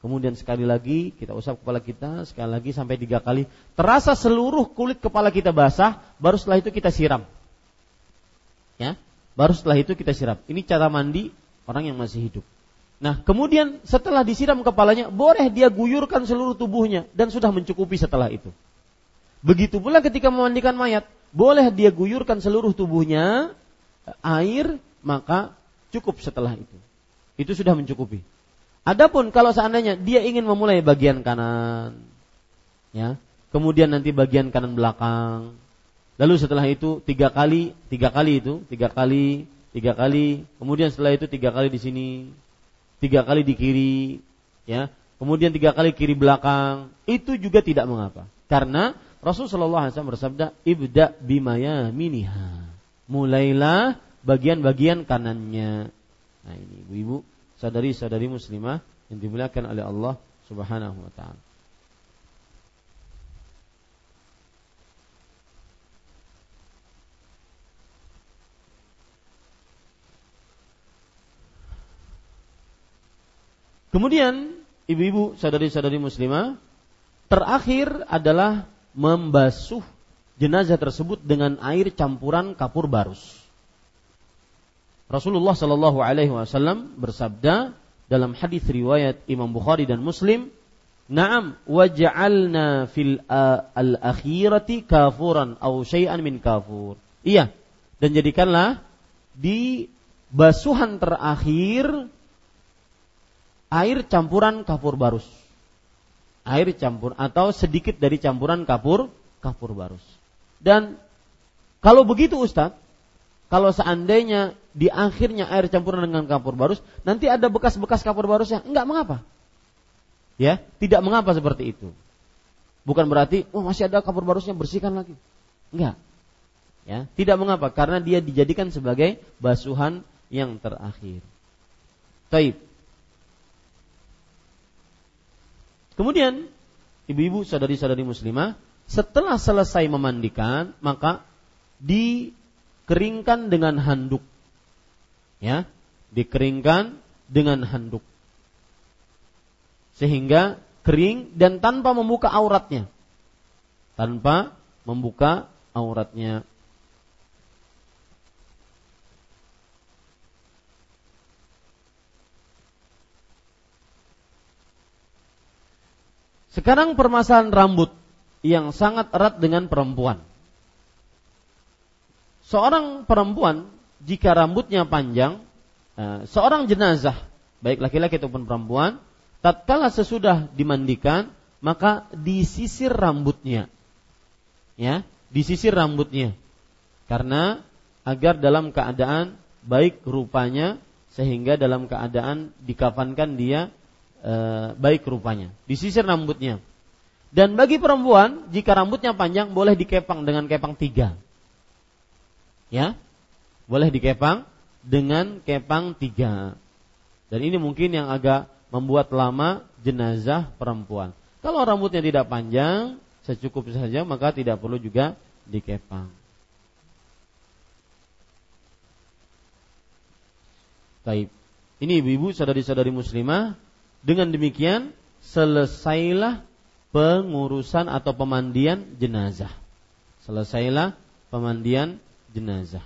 kemudian sekali lagi kita usap kepala kita, sekali lagi sampai tiga kali. Terasa seluruh kulit kepala kita basah, baru setelah itu kita siram. Ya, baru setelah itu kita siram. Ini cara mandi orang yang masih hidup. Nah, kemudian setelah disiram kepalanya, boleh dia guyurkan seluruh tubuhnya dan sudah mencukupi setelah itu. Begitu pula ketika memandikan mayat, boleh dia guyurkan seluruh tubuhnya air, maka cukup setelah itu. Itu sudah mencukupi. Adapun kalau seandainya dia ingin memulai bagian kanan, ya, kemudian nanti bagian kanan belakang, lalu setelah itu tiga kali, tiga kali itu, tiga kali, tiga kali, kemudian setelah itu tiga kali di sini, tiga kali di kiri, ya, kemudian tiga kali kiri belakang, itu juga tidak mengapa. Karena Rasulullah SAW bersabda, ibda bimaya miniha. Mulailah bagian-bagian kanannya. Nah ini ibu-ibu, saudari-saudari muslimah yang dimuliakan oleh Allah Subhanahu wa taala. Kemudian ibu-ibu saudari-saudari muslimah terakhir adalah membasuh jenazah tersebut dengan air campuran kapur barus. Rasulullah Shallallahu Alaihi Wasallam bersabda dalam hadis riwayat Imam Bukhari dan Muslim, Naam waj'alna fil al-akhirati kafuran atau syai'an min kafur. Iya, dan jadikanlah di basuhan terakhir air campuran kapur barus. Air campur atau sedikit dari campuran kapur kapur barus. Dan kalau begitu Ustadz, kalau seandainya di akhirnya air campuran dengan kapur barus, nanti ada bekas-bekas kapur barusnya, enggak mengapa. Ya, tidak mengapa seperti itu. Bukan berarti, oh masih ada kapur barusnya bersihkan lagi. Enggak. Ya, tidak mengapa karena dia dijadikan sebagai basuhan yang terakhir. Taib. Kemudian ibu-ibu saudari-saudari muslimah setelah selesai memandikan maka dikeringkan dengan handuk. Ya, dikeringkan dengan handuk. Sehingga kering dan tanpa membuka auratnya. Tanpa membuka auratnya. Sekarang permasalahan rambut yang sangat erat dengan perempuan. Seorang perempuan jika rambutnya panjang, eh, seorang jenazah baik laki-laki ataupun perempuan, tatkala sesudah dimandikan maka disisir rambutnya. Ya, disisir rambutnya. Karena agar dalam keadaan baik rupanya sehingga dalam keadaan dikafankan dia e, baik rupanya. Disisir rambutnya. Dan bagi perempuan, jika rambutnya panjang, boleh dikepang dengan kepang tiga. Ya, boleh dikepang dengan kepang tiga. Dan ini mungkin yang agak membuat lama jenazah perempuan. Kalau rambutnya tidak panjang, secukupnya saja, maka tidak perlu juga dikepang. Baik. Ini ibu-ibu, saudari-saudari muslimah, dengan demikian selesailah pengurusan atau pemandian jenazah. Selesailah pemandian jenazah.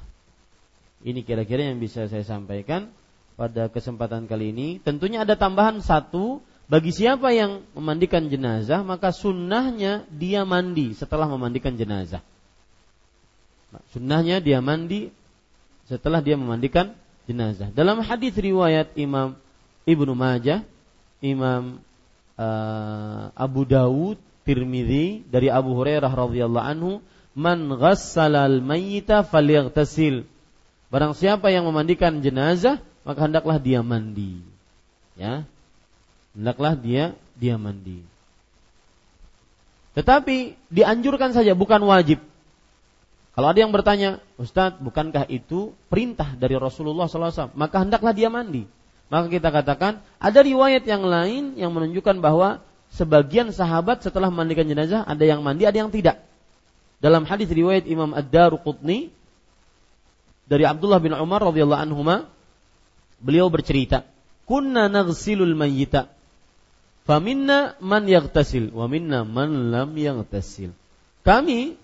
Ini kira-kira yang bisa saya sampaikan pada kesempatan kali ini. Tentunya ada tambahan satu bagi siapa yang memandikan jenazah maka sunnahnya dia mandi setelah memandikan jenazah. Sunnahnya dia mandi setelah dia memandikan jenazah. Dalam hadis riwayat Imam Ibnu Majah Imam uh, Abu Dawud, Tirmidzi dari Abu Hurairah radhiyallahu anhu, "Man ghassala al-mayyita falyaghtasil." Barang siapa yang memandikan jenazah, maka hendaklah dia mandi. Ya. Hendaklah dia dia mandi. Tetapi dianjurkan saja bukan wajib. Kalau ada yang bertanya, Ustadz, bukankah itu perintah dari Rasulullah SAW? Maka hendaklah dia mandi. Maka kita katakan ada riwayat yang lain yang menunjukkan bahwa sebagian sahabat setelah memandikan jenazah ada yang mandi, ada yang tidak. Dalam hadis riwayat Imam Ad-Daruqutni dari Abdullah bin Umar radhiyallahu anhuma beliau bercerita, "Kunna naghsilul mayyita faminna man yaghtasil wa minna man lam yaghtasil." Kami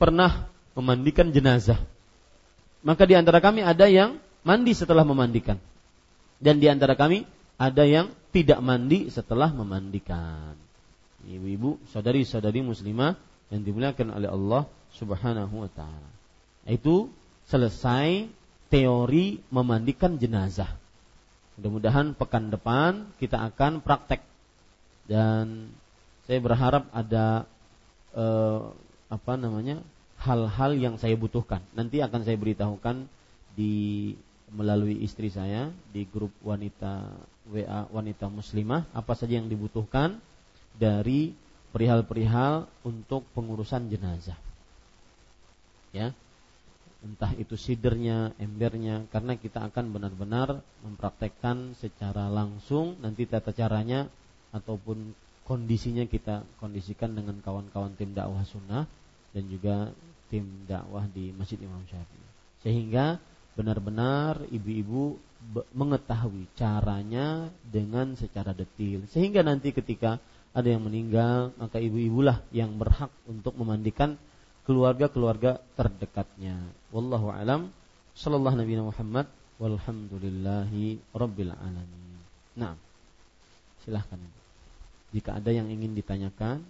pernah memandikan jenazah. Maka di antara kami ada yang mandi setelah memandikan. Dan di antara kami ada yang tidak mandi setelah memandikan. Ibu-ibu, saudari-saudari muslimah yang dimuliakan oleh Allah Subhanahu wa taala. Itu selesai teori memandikan jenazah. Mudah-mudahan pekan depan kita akan praktek dan saya berharap ada eh, apa namanya hal-hal yang saya butuhkan. Nanti akan saya beritahukan di melalui istri saya di grup wanita WA wanita muslimah apa saja yang dibutuhkan dari perihal-perihal untuk pengurusan jenazah. Ya, entah itu sidernya, embernya, karena kita akan benar-benar mempraktekkan secara langsung nanti tata caranya ataupun kondisinya kita kondisikan dengan kawan-kawan tim dakwah sunnah dan juga tim dakwah di Masjid Imam Syafi'i. Sehingga benar-benar ibu-ibu mengetahui caranya dengan secara detil. Sehingga nanti ketika ada yang meninggal, maka ibu-ibulah yang berhak untuk memandikan keluarga-keluarga terdekatnya. Wallahu alam. Sallallahu Nabi Muhammad walhamdulillahi rabbil alamin. Nah, silahkan. Jika ada yang ingin ditanyakan,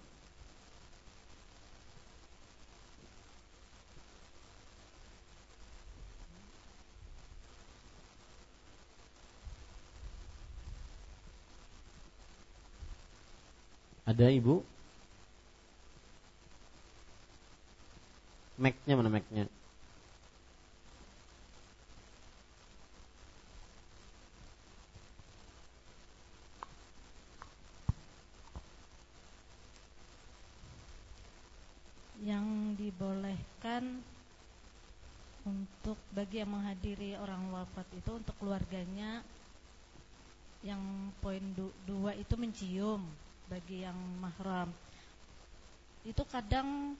Ada ibu? Mac-nya mana Mac-nya? Yang dibolehkan untuk bagi yang menghadiri orang wafat itu untuk keluarganya yang poin du dua itu mencium bagi yang mahram itu kadang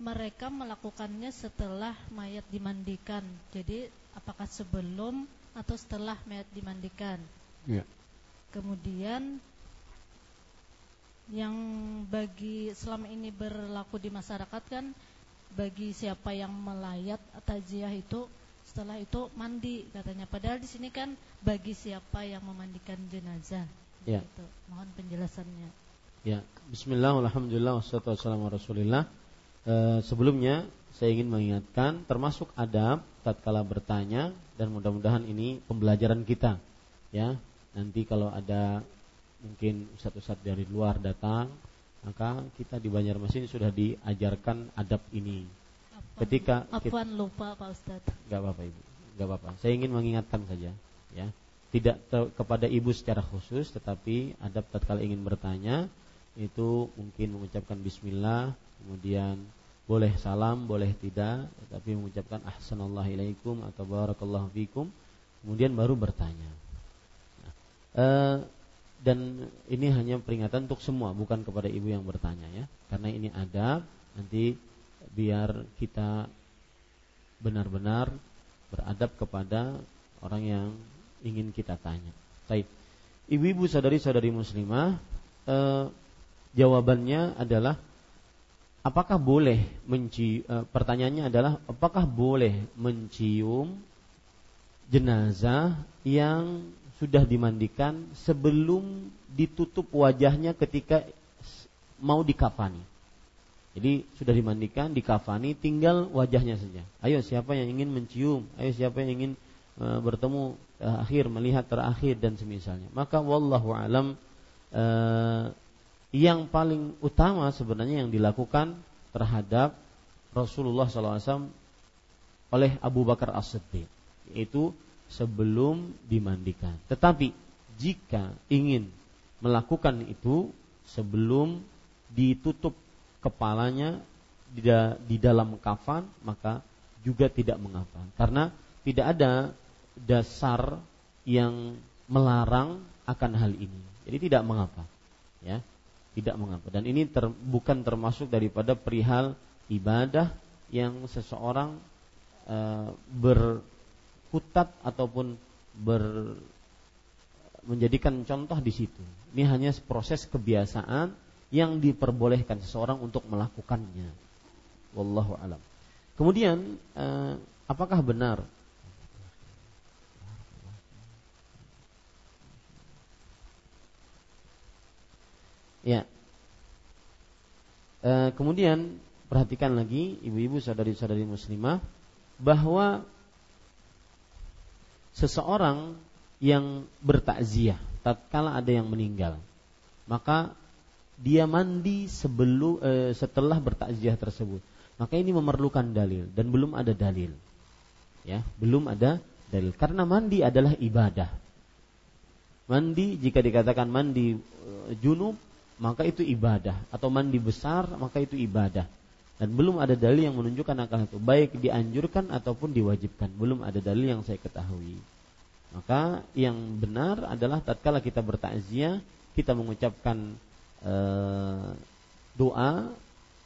mereka melakukannya setelah mayat dimandikan. Jadi apakah sebelum atau setelah mayat dimandikan? Ya. Kemudian yang bagi selama ini berlaku di masyarakat kan bagi siapa yang melayat tajiah itu setelah itu mandi katanya. Padahal di sini kan bagi siapa yang memandikan jenazah. Ya. Gitu. Mohon penjelasannya. Ya, Bismillah, Alhamdulillah, wassalatu wassalamu Rasulillah. E, sebelumnya saya ingin mengingatkan termasuk adab tatkala bertanya dan mudah-mudahan ini pembelajaran kita. Ya. Nanti kalau ada mungkin ustadz-ustadz dari luar datang maka kita di Banjarmasin sudah diajarkan adab ini. Ketika Afwan lupa Pak Ustadz? Nggak apa-apa ibu. Nggak apa-apa. Saya ingin mengingatkan saja ya tidak kepada ibu secara khusus tetapi adab tatkala ingin bertanya itu mungkin mengucapkan bismillah kemudian boleh salam, boleh tidak, tapi mengucapkan ahsanallahu atau barakallahu fikum, kemudian baru bertanya. Nah, e, dan ini hanya peringatan untuk semua, bukan kepada ibu yang bertanya ya, karena ini ada nanti biar kita benar-benar beradab kepada orang yang ingin kita tanya. Baik, ibu-ibu saudari-saudari muslimah, e, jawabannya adalah apakah boleh mencium e, pertanyaannya adalah apakah boleh mencium jenazah yang sudah dimandikan sebelum ditutup wajahnya ketika mau dikafani. Jadi sudah dimandikan, dikafani, tinggal wajahnya saja. Ayo siapa yang ingin mencium? Ayo siapa yang ingin e, bertemu terakhir, melihat terakhir dan semisalnya. Maka wallahu alam e, yang paling utama sebenarnya yang dilakukan terhadap Rasulullah SAW oleh Abu Bakar As-Siddiq yaitu sebelum dimandikan. Tetapi jika ingin melakukan itu sebelum ditutup kepalanya di, dalam kafan maka juga tidak mengapa karena tidak ada dasar yang melarang akan hal ini. Jadi tidak mengapa. Ya tidak mengapa dan ini ter, bukan termasuk daripada perihal ibadah yang seseorang uh, berkutat ataupun ber menjadikan contoh di situ. Ini hanya proses kebiasaan yang diperbolehkan seseorang untuk melakukannya. Wallahu alam. Kemudian uh, apakah benar Ya. E, kemudian perhatikan lagi ibu-ibu saudari-saudari muslimah bahwa seseorang yang bertakziah tatkala ada yang meninggal maka dia mandi sebelum e, setelah bertakziah tersebut. Maka ini memerlukan dalil dan belum ada dalil. Ya belum ada dalil. Karena mandi adalah ibadah. Mandi jika dikatakan mandi e, junub maka itu ibadah. Atau mandi besar maka itu ibadah. Dan belum ada dalil yang menunjukkan akan itu. Baik dianjurkan ataupun diwajibkan. Belum ada dalil yang saya ketahui. Maka yang benar adalah tatkala kita bertakziah, kita mengucapkan e, doa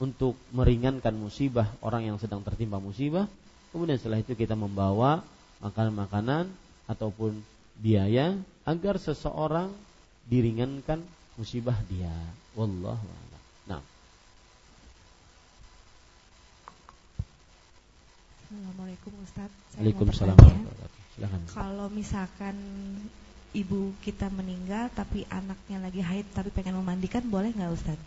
untuk meringankan musibah orang yang sedang tertimpa musibah. Kemudian setelah itu kita membawa makanan-makanan ataupun biaya agar seseorang diringankan musibah dia. Wallahu a'lam. Nah. Assalamualaikum Ustaz. Waalaikumsalam. Silahkan. Kalau misalkan ibu kita meninggal tapi anaknya lagi haid tapi pengen memandikan boleh nggak Ustaz?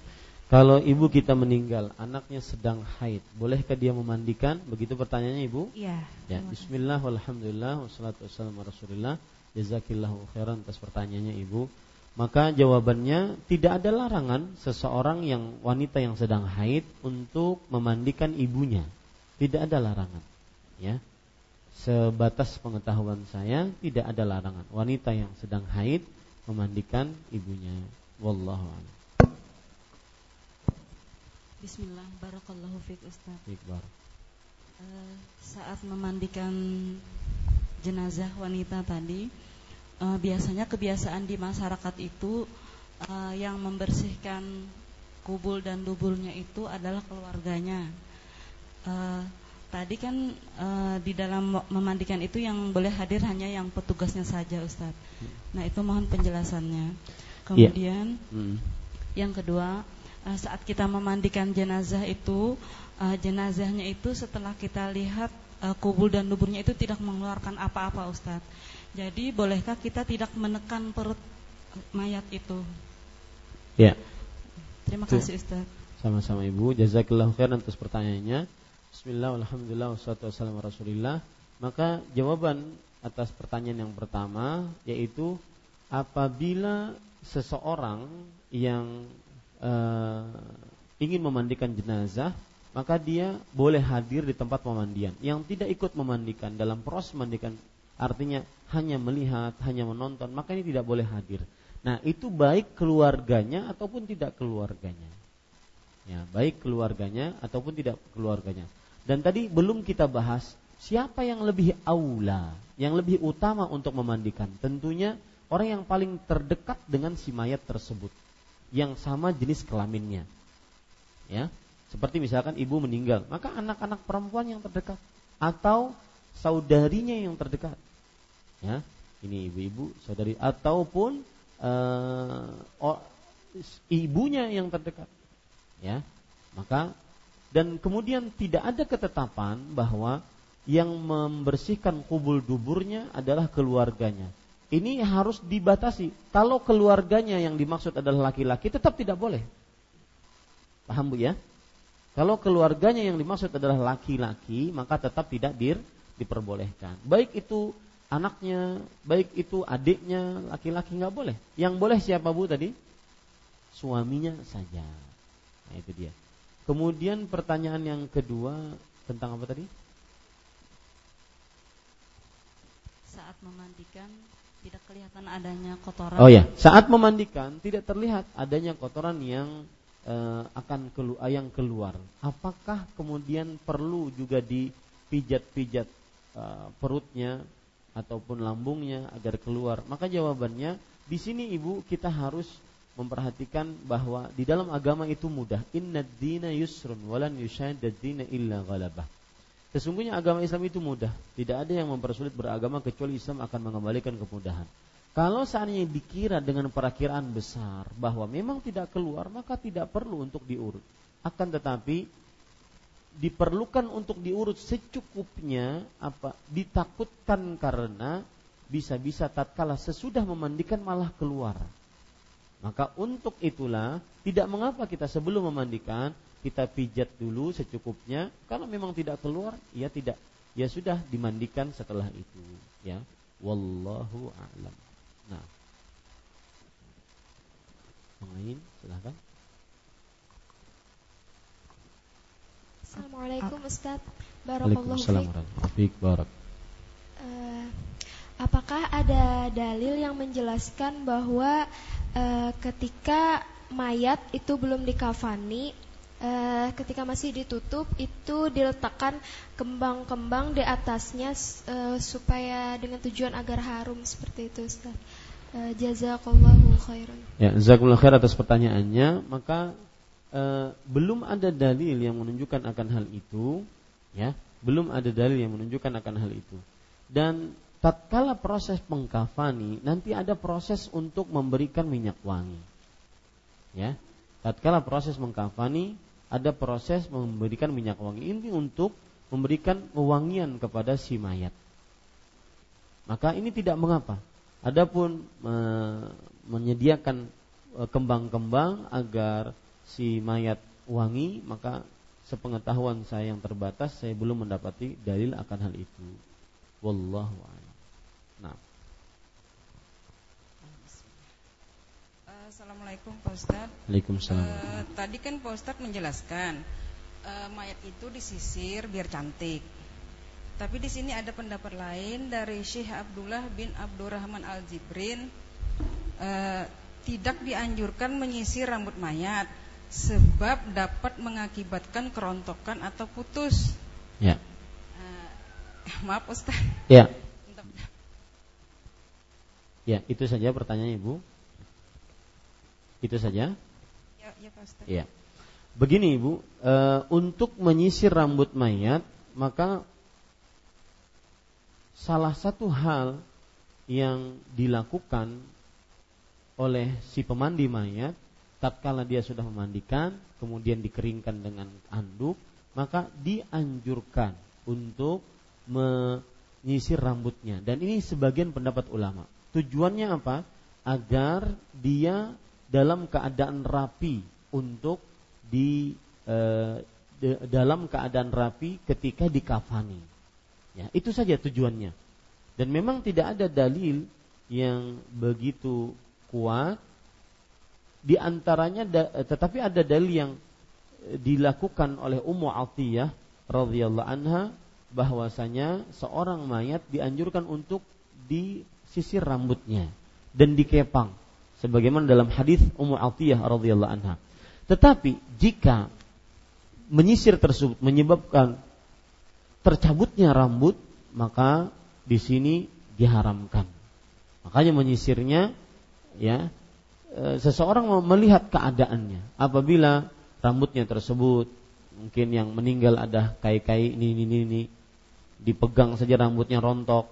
Kalau ibu kita meninggal, anaknya sedang haid, bolehkah dia memandikan? Begitu pertanyaannya ibu? Iya. Ya, Bismillah, alhamdulillah, wassalatu wassalamu rasulillah. Jazakillahu khairan atas pertanyaannya ibu. Maka jawabannya tidak ada larangan seseorang yang wanita yang sedang haid untuk memandikan ibunya. Tidak ada larangan. Ya sebatas pengetahuan saya tidak ada larangan wanita yang sedang haid memandikan ibunya. Wallahu a'lam. Bismillah, barakallahu fiik Ustaz. Iqbar. Uh, saat memandikan jenazah wanita tadi, uh, biasanya kebiasaan di masyarakat itu uh, yang membersihkan kubul dan dubulnya itu adalah keluarganya. Uh, tadi kan e, di dalam memandikan itu yang boleh hadir hanya yang petugasnya saja Ustadz. Nah itu mohon penjelasannya. Kemudian yeah. mm. yang kedua e, saat kita memandikan jenazah itu e, jenazahnya itu setelah kita lihat e, kubur dan duburnya itu tidak mengeluarkan apa-apa Ustadz. Jadi bolehkah kita tidak menekan perut mayat itu? Ya. Terima kasih Ustadz. Sama-sama Ibu. Jazakillah khairan atas pertanyaannya. Bismillah, alhamdulillah, wassalatu wassalamu rasulillah Maka jawaban atas pertanyaan yang pertama Yaitu apabila seseorang yang uh, ingin memandikan jenazah Maka dia boleh hadir di tempat pemandian Yang tidak ikut memandikan dalam proses memandikan Artinya hanya melihat, hanya menonton Maka ini tidak boleh hadir Nah itu baik keluarganya ataupun tidak keluarganya Ya, baik keluarganya ataupun tidak keluarganya. Dan tadi belum kita bahas siapa yang lebih aula, yang lebih utama untuk memandikan. Tentunya orang yang paling terdekat dengan si mayat tersebut yang sama jenis kelaminnya. Ya. Seperti misalkan ibu meninggal, maka anak-anak perempuan yang terdekat atau saudarinya yang terdekat. Ya. Ini ibu-ibu, saudari ataupun uh, oh, ibunya yang terdekat. Ya. Maka dan kemudian tidak ada ketetapan bahwa yang membersihkan kubul duburnya adalah keluarganya. Ini harus dibatasi. Kalau keluarganya yang dimaksud adalah laki-laki, tetap tidak boleh. Paham bu ya? Kalau keluarganya yang dimaksud adalah laki-laki, maka tetap tidak dir, diperbolehkan. Baik itu anaknya, baik itu adiknya, laki-laki nggak boleh. Yang boleh siapa bu tadi? Suaminya saja. Nah itu dia. Kemudian pertanyaan yang kedua tentang apa tadi? Saat memandikan tidak kelihatan adanya kotoran. Oh ya, saat memandikan tidak terlihat adanya kotoran yang uh, akan kelu yang keluar. Apakah kemudian perlu juga dipijat-pijat uh, perutnya ataupun lambungnya agar keluar? Maka jawabannya di sini ibu kita harus memperhatikan bahwa di dalam agama itu mudah. Inna dina yusrun walan dina illa ghalabah. Sesungguhnya agama Islam itu mudah. Tidak ada yang mempersulit beragama kecuali Islam akan mengembalikan kemudahan. Kalau seandainya dikira dengan perakiraan besar bahwa memang tidak keluar, maka tidak perlu untuk diurut. Akan tetapi diperlukan untuk diurut secukupnya apa ditakutkan karena bisa-bisa tatkala sesudah memandikan malah keluar. Maka untuk itulah tidak mengapa kita sebelum memandikan kita pijat dulu secukupnya. Kalau memang tidak keluar, ya tidak. Ya sudah dimandikan setelah itu, ya. Wallahu a'lam. Nah. Lain, silahkan. Assalamualaikum Ustaz Barakallahu fiik barak. Uh, apakah ada dalil yang menjelaskan bahwa uh, ketika mayat itu belum dikafani uh, ketika masih ditutup itu diletakkan kembang-kembang di atasnya uh, supaya dengan tujuan agar harum seperti itu Ustaz. Uh, jazakallahu khairan. Ya, jazakumullah khair atas pertanyaannya. Maka uh, belum ada dalil yang menunjukkan akan hal itu, ya. Belum ada dalil yang menunjukkan akan hal itu. Dan tatkala proses pengkafani nanti ada proses untuk memberikan minyak wangi. Ya. Tatkala proses mengkafani ada proses memberikan minyak wangi ini untuk memberikan wewangian kepada si mayat. Maka ini tidak mengapa. Adapun e, menyediakan e, kembang-kembang agar si mayat wangi, maka sepengetahuan saya yang terbatas saya belum mendapati dalil akan hal itu. Wallahu a'lam. Nah. Assalamualaikum Pak Ustadz Waalaikumsalam uh, Tadi kan Pak Ustadz menjelaskan uh, Mayat itu disisir biar cantik Tapi di sini ada pendapat lain dari Syekh Abdullah bin Abdurrahman Al-Jibrin uh, Tidak dianjurkan menyisir rambut mayat Sebab dapat mengakibatkan kerontokan atau putus Ya uh, (laughs) Maaf Ustadz Ya Ya, itu saja pertanyaannya Ibu. Itu saja? Ya, ya Pak Ya. Begini Ibu, e, untuk menyisir rambut mayat, maka salah satu hal yang dilakukan oleh si pemandi mayat tatkala dia sudah memandikan kemudian dikeringkan dengan anduk maka dianjurkan untuk menyisir rambutnya dan ini sebagian pendapat ulama tujuannya apa agar dia dalam keadaan rapi untuk di e, de, dalam keadaan rapi ketika dikafani. Ya, itu saja tujuannya. Dan memang tidak ada dalil yang begitu kuat di antaranya da, tetapi ada dalil yang dilakukan oleh Ummu Atiyah radhiyallahu anha bahwasanya seorang mayat dianjurkan untuk disisir rambutnya dan dikepang sebagaimana dalam hadis Ummu Atiyah radhiyallahu anha. Tetapi jika menyisir tersebut menyebabkan tercabutnya rambut, maka di sini diharamkan. Makanya menyisirnya ya seseorang melihat keadaannya. Apabila rambutnya tersebut mungkin yang meninggal ada kai-kai ini ini ini dipegang saja rambutnya rontok,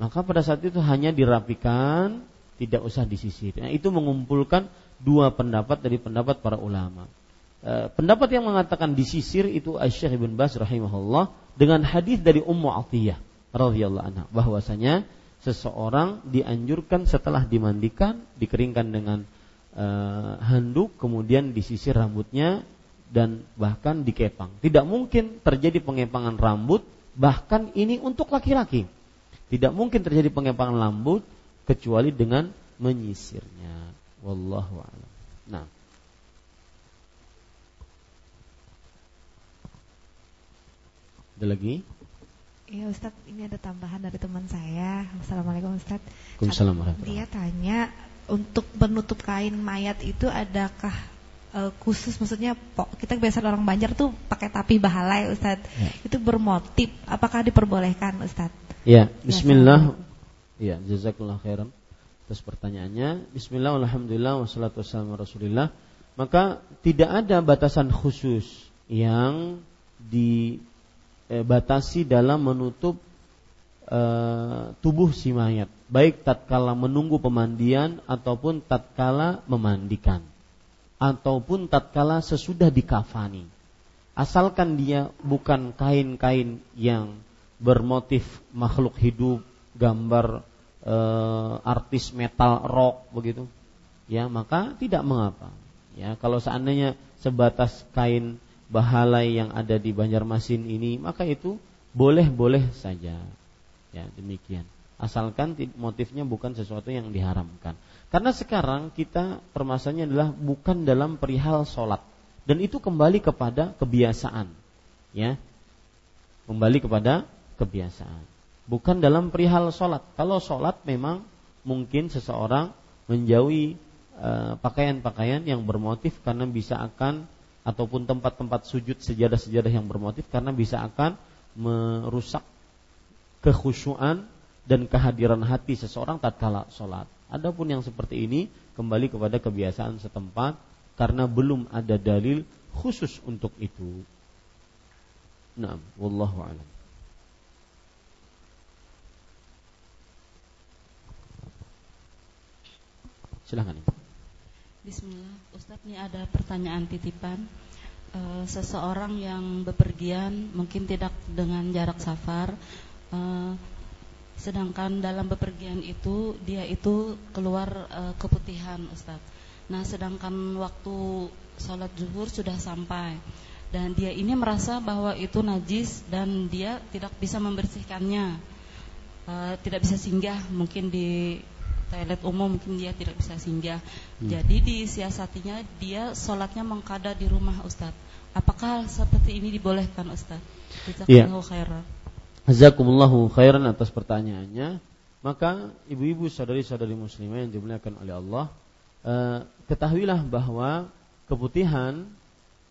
maka pada saat itu hanya dirapikan tidak usah disisir. Nah, itu mengumpulkan dua pendapat dari pendapat para ulama. E, pendapat yang mengatakan disisir itu Aisyah bin Bas dengan hadis dari Ummu Atiyah radhiyallahu anha bahwasanya seseorang dianjurkan setelah dimandikan dikeringkan dengan e, handuk kemudian disisir rambutnya dan bahkan dikepang. Tidak mungkin terjadi pengepangan rambut bahkan ini untuk laki-laki. Tidak mungkin terjadi pengepangan rambut kecuali dengan menyisirnya. Wallahu a'lam. Nah. Ada lagi? Iya Ustaz, ini ada tambahan dari teman saya. Assalamualaikum Ustaz. Waalaikumsalam Dia tanya untuk menutup kain mayat itu adakah uh, khusus maksudnya kita biasa orang Banjar tuh pakai tapi bahalai Ustaz. Ya. Itu bermotif apakah diperbolehkan Ustaz? Ya, bismillah. Iya, jazakallah khairan atas pertanyaannya. Bismillah, alhamdulillah, wassalatu wassalamu rasulillah. Maka tidak ada batasan khusus yang di eh, batasi dalam menutup eh, tubuh si mayat, baik tatkala menunggu pemandian ataupun tatkala memandikan, ataupun tatkala sesudah dikafani. Asalkan dia bukan kain-kain yang bermotif makhluk hidup, gambar eh, artis metal rock begitu, ya maka tidak mengapa. Ya, kalau seandainya sebatas kain bahalai yang ada di Banjarmasin ini, maka itu boleh-boleh saja. Ya, demikian. Asalkan motifnya bukan sesuatu yang diharamkan. Karena sekarang kita permasalahannya adalah bukan dalam perihal sholat. Dan itu kembali kepada kebiasaan. Ya, kembali kepada kebiasaan. Bukan dalam perihal sholat. Kalau sholat memang mungkin seseorang menjauhi Eh, pakaian-pakaian yang bermotif karena bisa akan ataupun tempat-tempat sujud sejadah-sejadah yang bermotif karena bisa akan merusak kekhusyuan dan kehadiran hati seseorang tatkala sholat. Adapun yang seperti ini kembali kepada kebiasaan setempat karena belum ada dalil khusus untuk itu. Nah, wallahu a'lam. Silahkan Ibu. Bismillah, Ustadz ini ada pertanyaan titipan. E, seseorang yang bepergian mungkin tidak dengan jarak safar, e, sedangkan dalam bepergian itu dia itu keluar e, keputihan, Ustadz. Nah, sedangkan waktu sholat zuhur sudah sampai dan dia ini merasa bahwa itu najis dan dia tidak bisa membersihkannya, tidak bisa singgah mungkin di toilet umum mungkin dia tidak bisa singgah. Hmm. Jadi disiasatinya dia sholatnya mengkada di rumah Ustaz. Apakah seperti ini dibolehkan Ustaz? Jazakumullahu ya. khairan. Jazakumullahu khairan atas pertanyaannya. Maka ibu-ibu saudari-saudari muslimah yang dimuliakan oleh Allah, eh, ketahuilah bahwa keputihan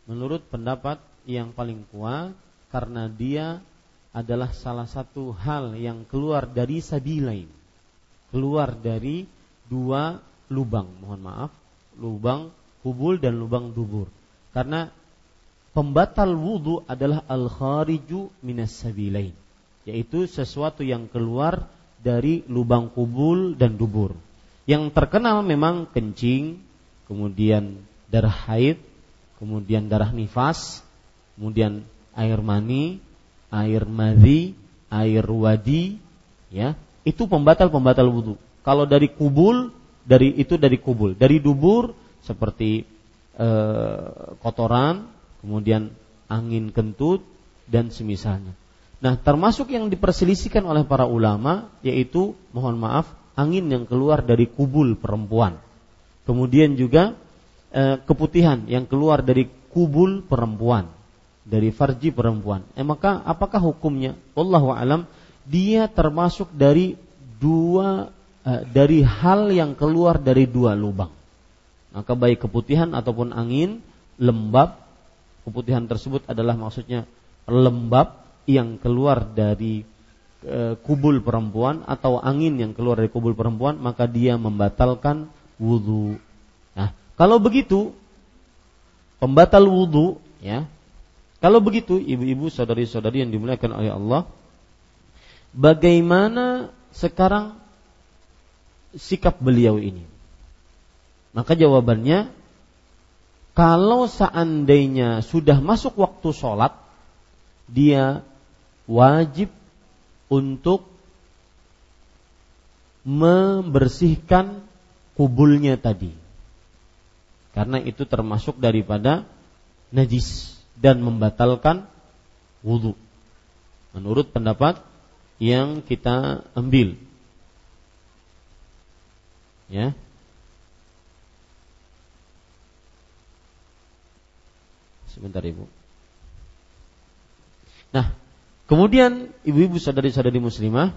menurut pendapat yang paling kuat karena dia adalah salah satu hal yang keluar dari sabilain keluar dari dua lubang, mohon maaf, lubang kubul dan lubang dubur. Karena pembatal wudhu adalah al-khariju minas sabilain, yaitu sesuatu yang keluar dari lubang kubul dan dubur. Yang terkenal memang kencing, kemudian darah haid, kemudian darah nifas, kemudian air mani, air madhi, air wadi, ya, itu pembatal-pembatal wudhu. Kalau dari kubul, dari itu dari kubul. Dari dubur seperti e, kotoran, kemudian angin kentut dan semisalnya. Nah, termasuk yang diperselisihkan oleh para ulama yaitu mohon maaf angin yang keluar dari kubul perempuan. Kemudian juga e, keputihan yang keluar dari kubul perempuan, dari farji perempuan. Eh maka apakah hukumnya? Wallahu alam dia termasuk dari dua uh, dari hal yang keluar dari dua lubang. Maka baik keputihan ataupun angin lembab, keputihan tersebut adalah maksudnya lembab yang keluar dari uh, kubul perempuan atau angin yang keluar dari kubul perempuan, maka dia membatalkan wudhu. Nah, kalau begitu pembatal wudhu, ya, kalau begitu ibu-ibu saudari-saudari yang dimuliakan oleh Allah, bagaimana sekarang sikap beliau ini? Maka jawabannya kalau seandainya sudah masuk waktu sholat, dia wajib untuk membersihkan kubulnya tadi. Karena itu termasuk daripada najis dan membatalkan wudhu. Menurut pendapat yang kita ambil. Ya. Sebentar Ibu. Nah, kemudian ibu-ibu sadari-sadari muslimah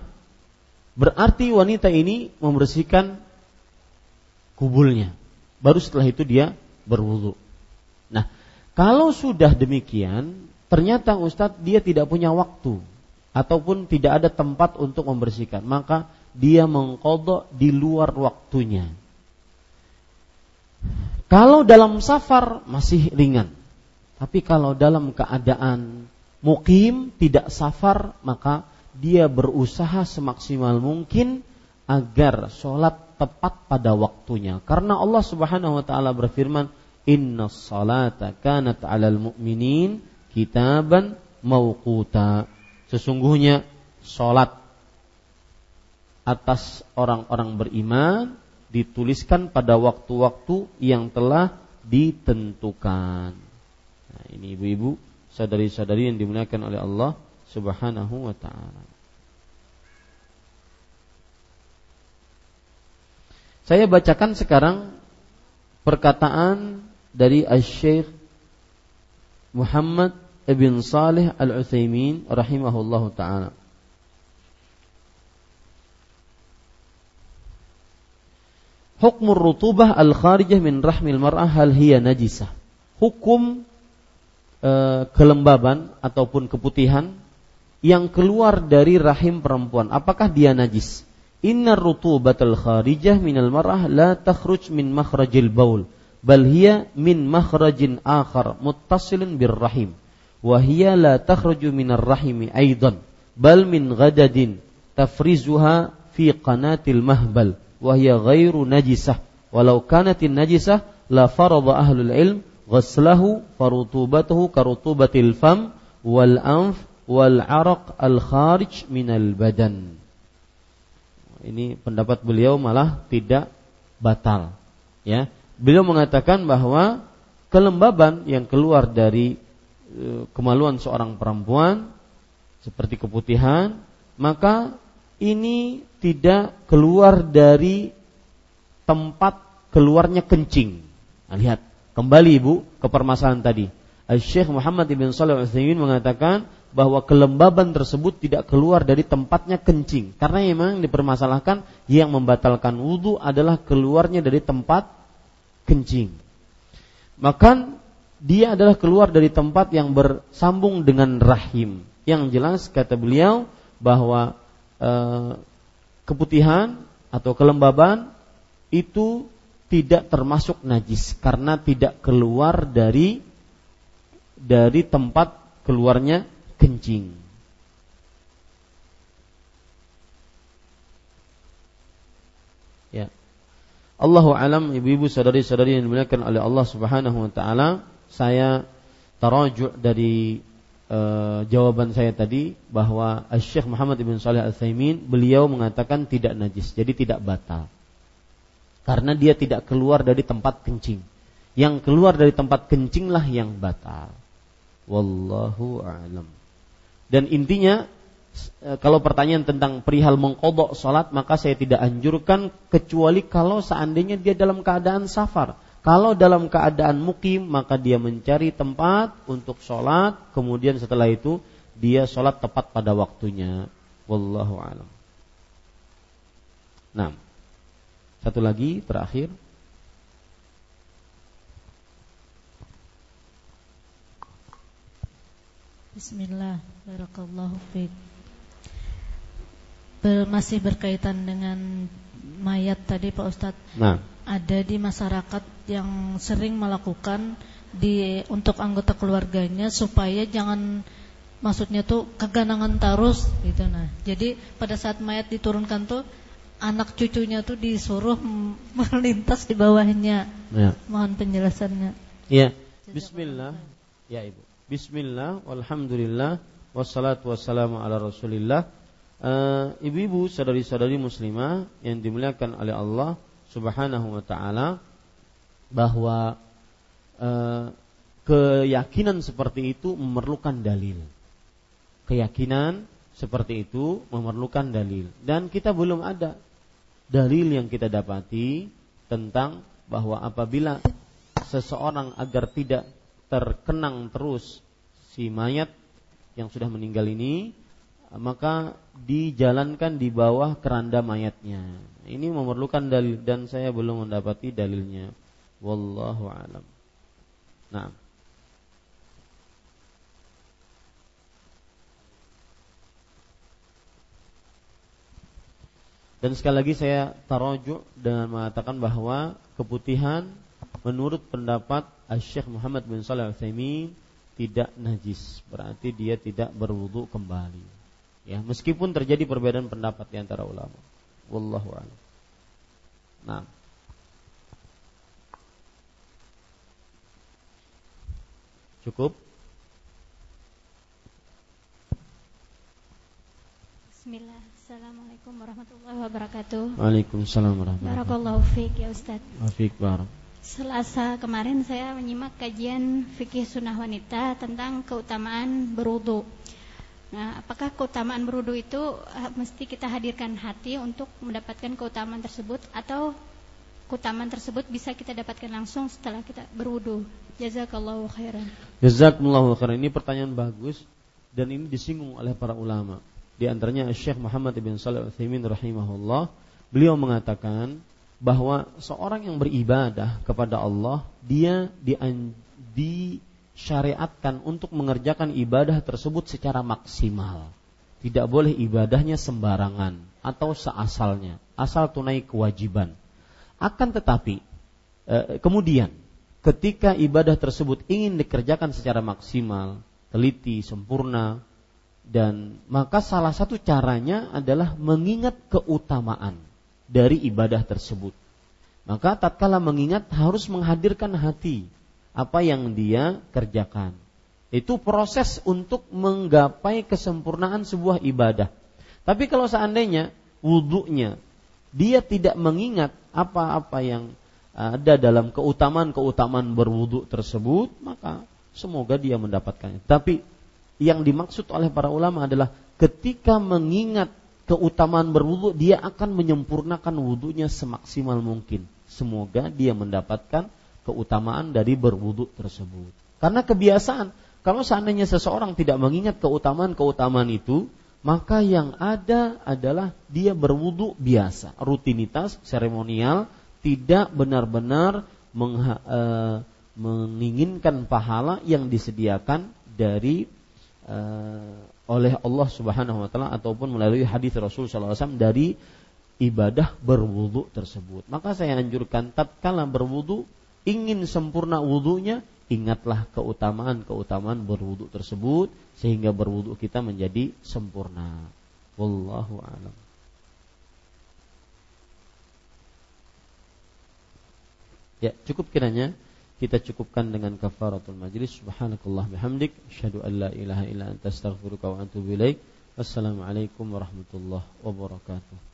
berarti wanita ini membersihkan kubulnya. Baru setelah itu dia berwudu. Nah, kalau sudah demikian, ternyata Ustadz dia tidak punya waktu ataupun tidak ada tempat untuk membersihkan, maka dia mengkodok di luar waktunya. Kalau dalam safar masih ringan, tapi kalau dalam keadaan mukim, tidak safar, maka dia berusaha semaksimal mungkin agar sholat tepat pada waktunya. Karena Allah Subhanahu wa taala berfirman, "Inna salata kanat 'alal mu'minin kitaban mauquta." Sesungguhnya sholat atas orang-orang beriman dituliskan pada waktu-waktu yang telah ditentukan. Nah, ini ibu-ibu, sadari-sadari yang dimuliakan oleh Allah Subhanahu wa taala. Saya bacakan sekarang perkataan dari Asy-Syaikh Muhammad ibn Salih Al-Utsaimin rahimahullahu taala. Hukum rutubah al-kharijah min rahmil mar'ah hal hiya najisah. Hukum e, kelembaban ataupun keputihan yang keluar dari rahim perempuan, apakah dia najis? Inna rutubatal kharijah minal mar'ah la takhruj min makhrajil baul bal hiya min makhrajin akhar muttasilin bir rahim wa hiya la takhruju minar rahimi aidan bal min ghadadin tafrizuha fi qanatil mahbal wahya ghairu najisah walau kanatin najisah la farada ahlul ilm ghaslahu farutubatuhu karutubatil fam wal anf wal araq al kharij minal badan ini pendapat beliau malah tidak batal ya. Beliau mengatakan bahwa kelembaban yang keluar dari kemaluan seorang perempuan seperti keputihan maka ini tidak keluar dari tempat keluarnya kencing. Nah, lihat, kembali Ibu ke permasalahan tadi. Syekh Muhammad Ibn Salih Al mengatakan bahwa kelembaban tersebut tidak keluar dari tempatnya kencing karena memang dipermasalahkan yang membatalkan wudhu adalah keluarnya dari tempat kencing. Maka dia adalah keluar dari tempat yang bersambung dengan rahim. Yang jelas kata beliau bahwa Eh, keputihan atau kelembaban itu tidak termasuk najis karena tidak keluar dari dari tempat keluarnya kencing. Ya. Allahu alam ibu-ibu saudari-saudari yang dimuliakan oleh Allah Subhanahu wa taala, saya tarajuk dari e, jawaban saya tadi bahwa Syekh Muhammad Ibn Saleh Al Thaymin beliau mengatakan tidak najis, jadi tidak batal. Karena dia tidak keluar dari tempat kencing. Yang keluar dari tempat kencinglah yang batal. Wallahu a'lam. Dan intinya eh, kalau pertanyaan tentang perihal mengkodok sholat maka saya tidak anjurkan kecuali kalau seandainya dia dalam keadaan safar kalau dalam keadaan mukim maka dia mencari tempat untuk sholat, kemudian setelah itu dia sholat tepat pada waktunya. Wallahu alam. Nah, satu lagi terakhir. Bismillah, barakallahu fiik. masih berkaitan dengan mayat tadi Pak Ustadz. Nah ada di masyarakat yang sering melakukan di untuk anggota keluarganya supaya jangan maksudnya tuh keganangan terus gitu nah. Jadi pada saat mayat diturunkan tuh anak cucunya tuh disuruh melintas di bawahnya. Ya. Mohon penjelasannya. Ya. Bismillah. Ya Ibu. Bismillah walhamdulillah wassalatu wassalamu ala Rasulillah. Uh, ibu-ibu, saudari-saudari muslimah yang dimuliakan oleh Allah, Subhanahu wa taala bahwa e, keyakinan seperti itu memerlukan dalil. Keyakinan seperti itu memerlukan dalil dan kita belum ada dalil yang kita dapati tentang bahwa apabila seseorang agar tidak terkenang terus si mayat yang sudah meninggal ini maka dijalankan di bawah keranda mayatnya. Ini memerlukan dalil dan saya belum mendapati dalilnya. Wallahu alam. Nah. Dan sekali lagi saya tarujuk dengan mengatakan bahwa keputihan menurut pendapat Syekh Muhammad bin Shalih Al-Utsaimin tidak najis, berarti dia tidak berwudu kembali. Ya, meskipun terjadi perbedaan pendapat di antara ulama. Wallahu a'lam. Nah. Cukup? Bismillah. Assalamualaikum warahmatullahi wabarakatuh. Waalaikumsalam warahmatullahi wabarakatuh. Barakallahu fiik ya Ustaz. Barak. Selasa kemarin saya menyimak kajian fikih sunnah wanita tentang keutamaan berudu. Nah, apakah keutamaan berudu itu uh, mesti kita hadirkan hati untuk mendapatkan keutamaan tersebut atau keutamaan tersebut bisa kita dapatkan langsung setelah kita berudu? Jazakallahu khairan. Jazakumullahu khairan. Ini pertanyaan bagus dan ini disinggung oleh para ulama. Di antaranya Syekh Muhammad bin Shalih Al-Utsaimin rahimahullah, beliau mengatakan bahwa seorang yang beribadah kepada Allah dia di, disyariatkan untuk mengerjakan ibadah tersebut secara maksimal. Tidak boleh ibadahnya sembarangan atau seasalnya, asal tunai kewajiban. Akan tetapi eh, kemudian ketika ibadah tersebut ingin dikerjakan secara maksimal, teliti, sempurna, dan maka salah satu caranya adalah mengingat keutamaan dari ibadah tersebut. Maka tatkala mengingat harus menghadirkan hati apa yang dia kerjakan. Itu proses untuk menggapai kesempurnaan sebuah ibadah. Tapi kalau seandainya wudhunya dia tidak mengingat apa-apa yang ada dalam keutamaan-keutamaan berwudhu tersebut, maka semoga dia mendapatkannya. Tapi yang dimaksud oleh para ulama adalah ketika mengingat keutamaan berwudu dia akan menyempurnakan wudunya semaksimal mungkin. Semoga dia mendapatkan keutamaan dari berwudu tersebut. Karena kebiasaan, kalau seandainya seseorang tidak mengingat keutamaan-keutamaan itu, maka yang ada adalah dia berwudu biasa, rutinitas, seremonial, tidak benar-benar mengha, e, menginginkan pahala yang disediakan dari e, oleh Allah Subhanahu wa taala ataupun melalui hadis Rasul sallallahu alaihi wasallam dari ibadah berwudu tersebut. Maka saya anjurkan tatkala berwudu ingin sempurna wudunya, ingatlah keutamaan-keutamaan berwudu tersebut sehingga berwudu kita menjadi sempurna. Wallahu a'lam. Ya, cukup kiranya kita cukupkan dengan kafaratul majlis subhanakallah bihamdik asyhadu an la ilaha illa anta astaghfiruka wa atubu ilaik wassalamualaikum warahmatullahi wabarakatuh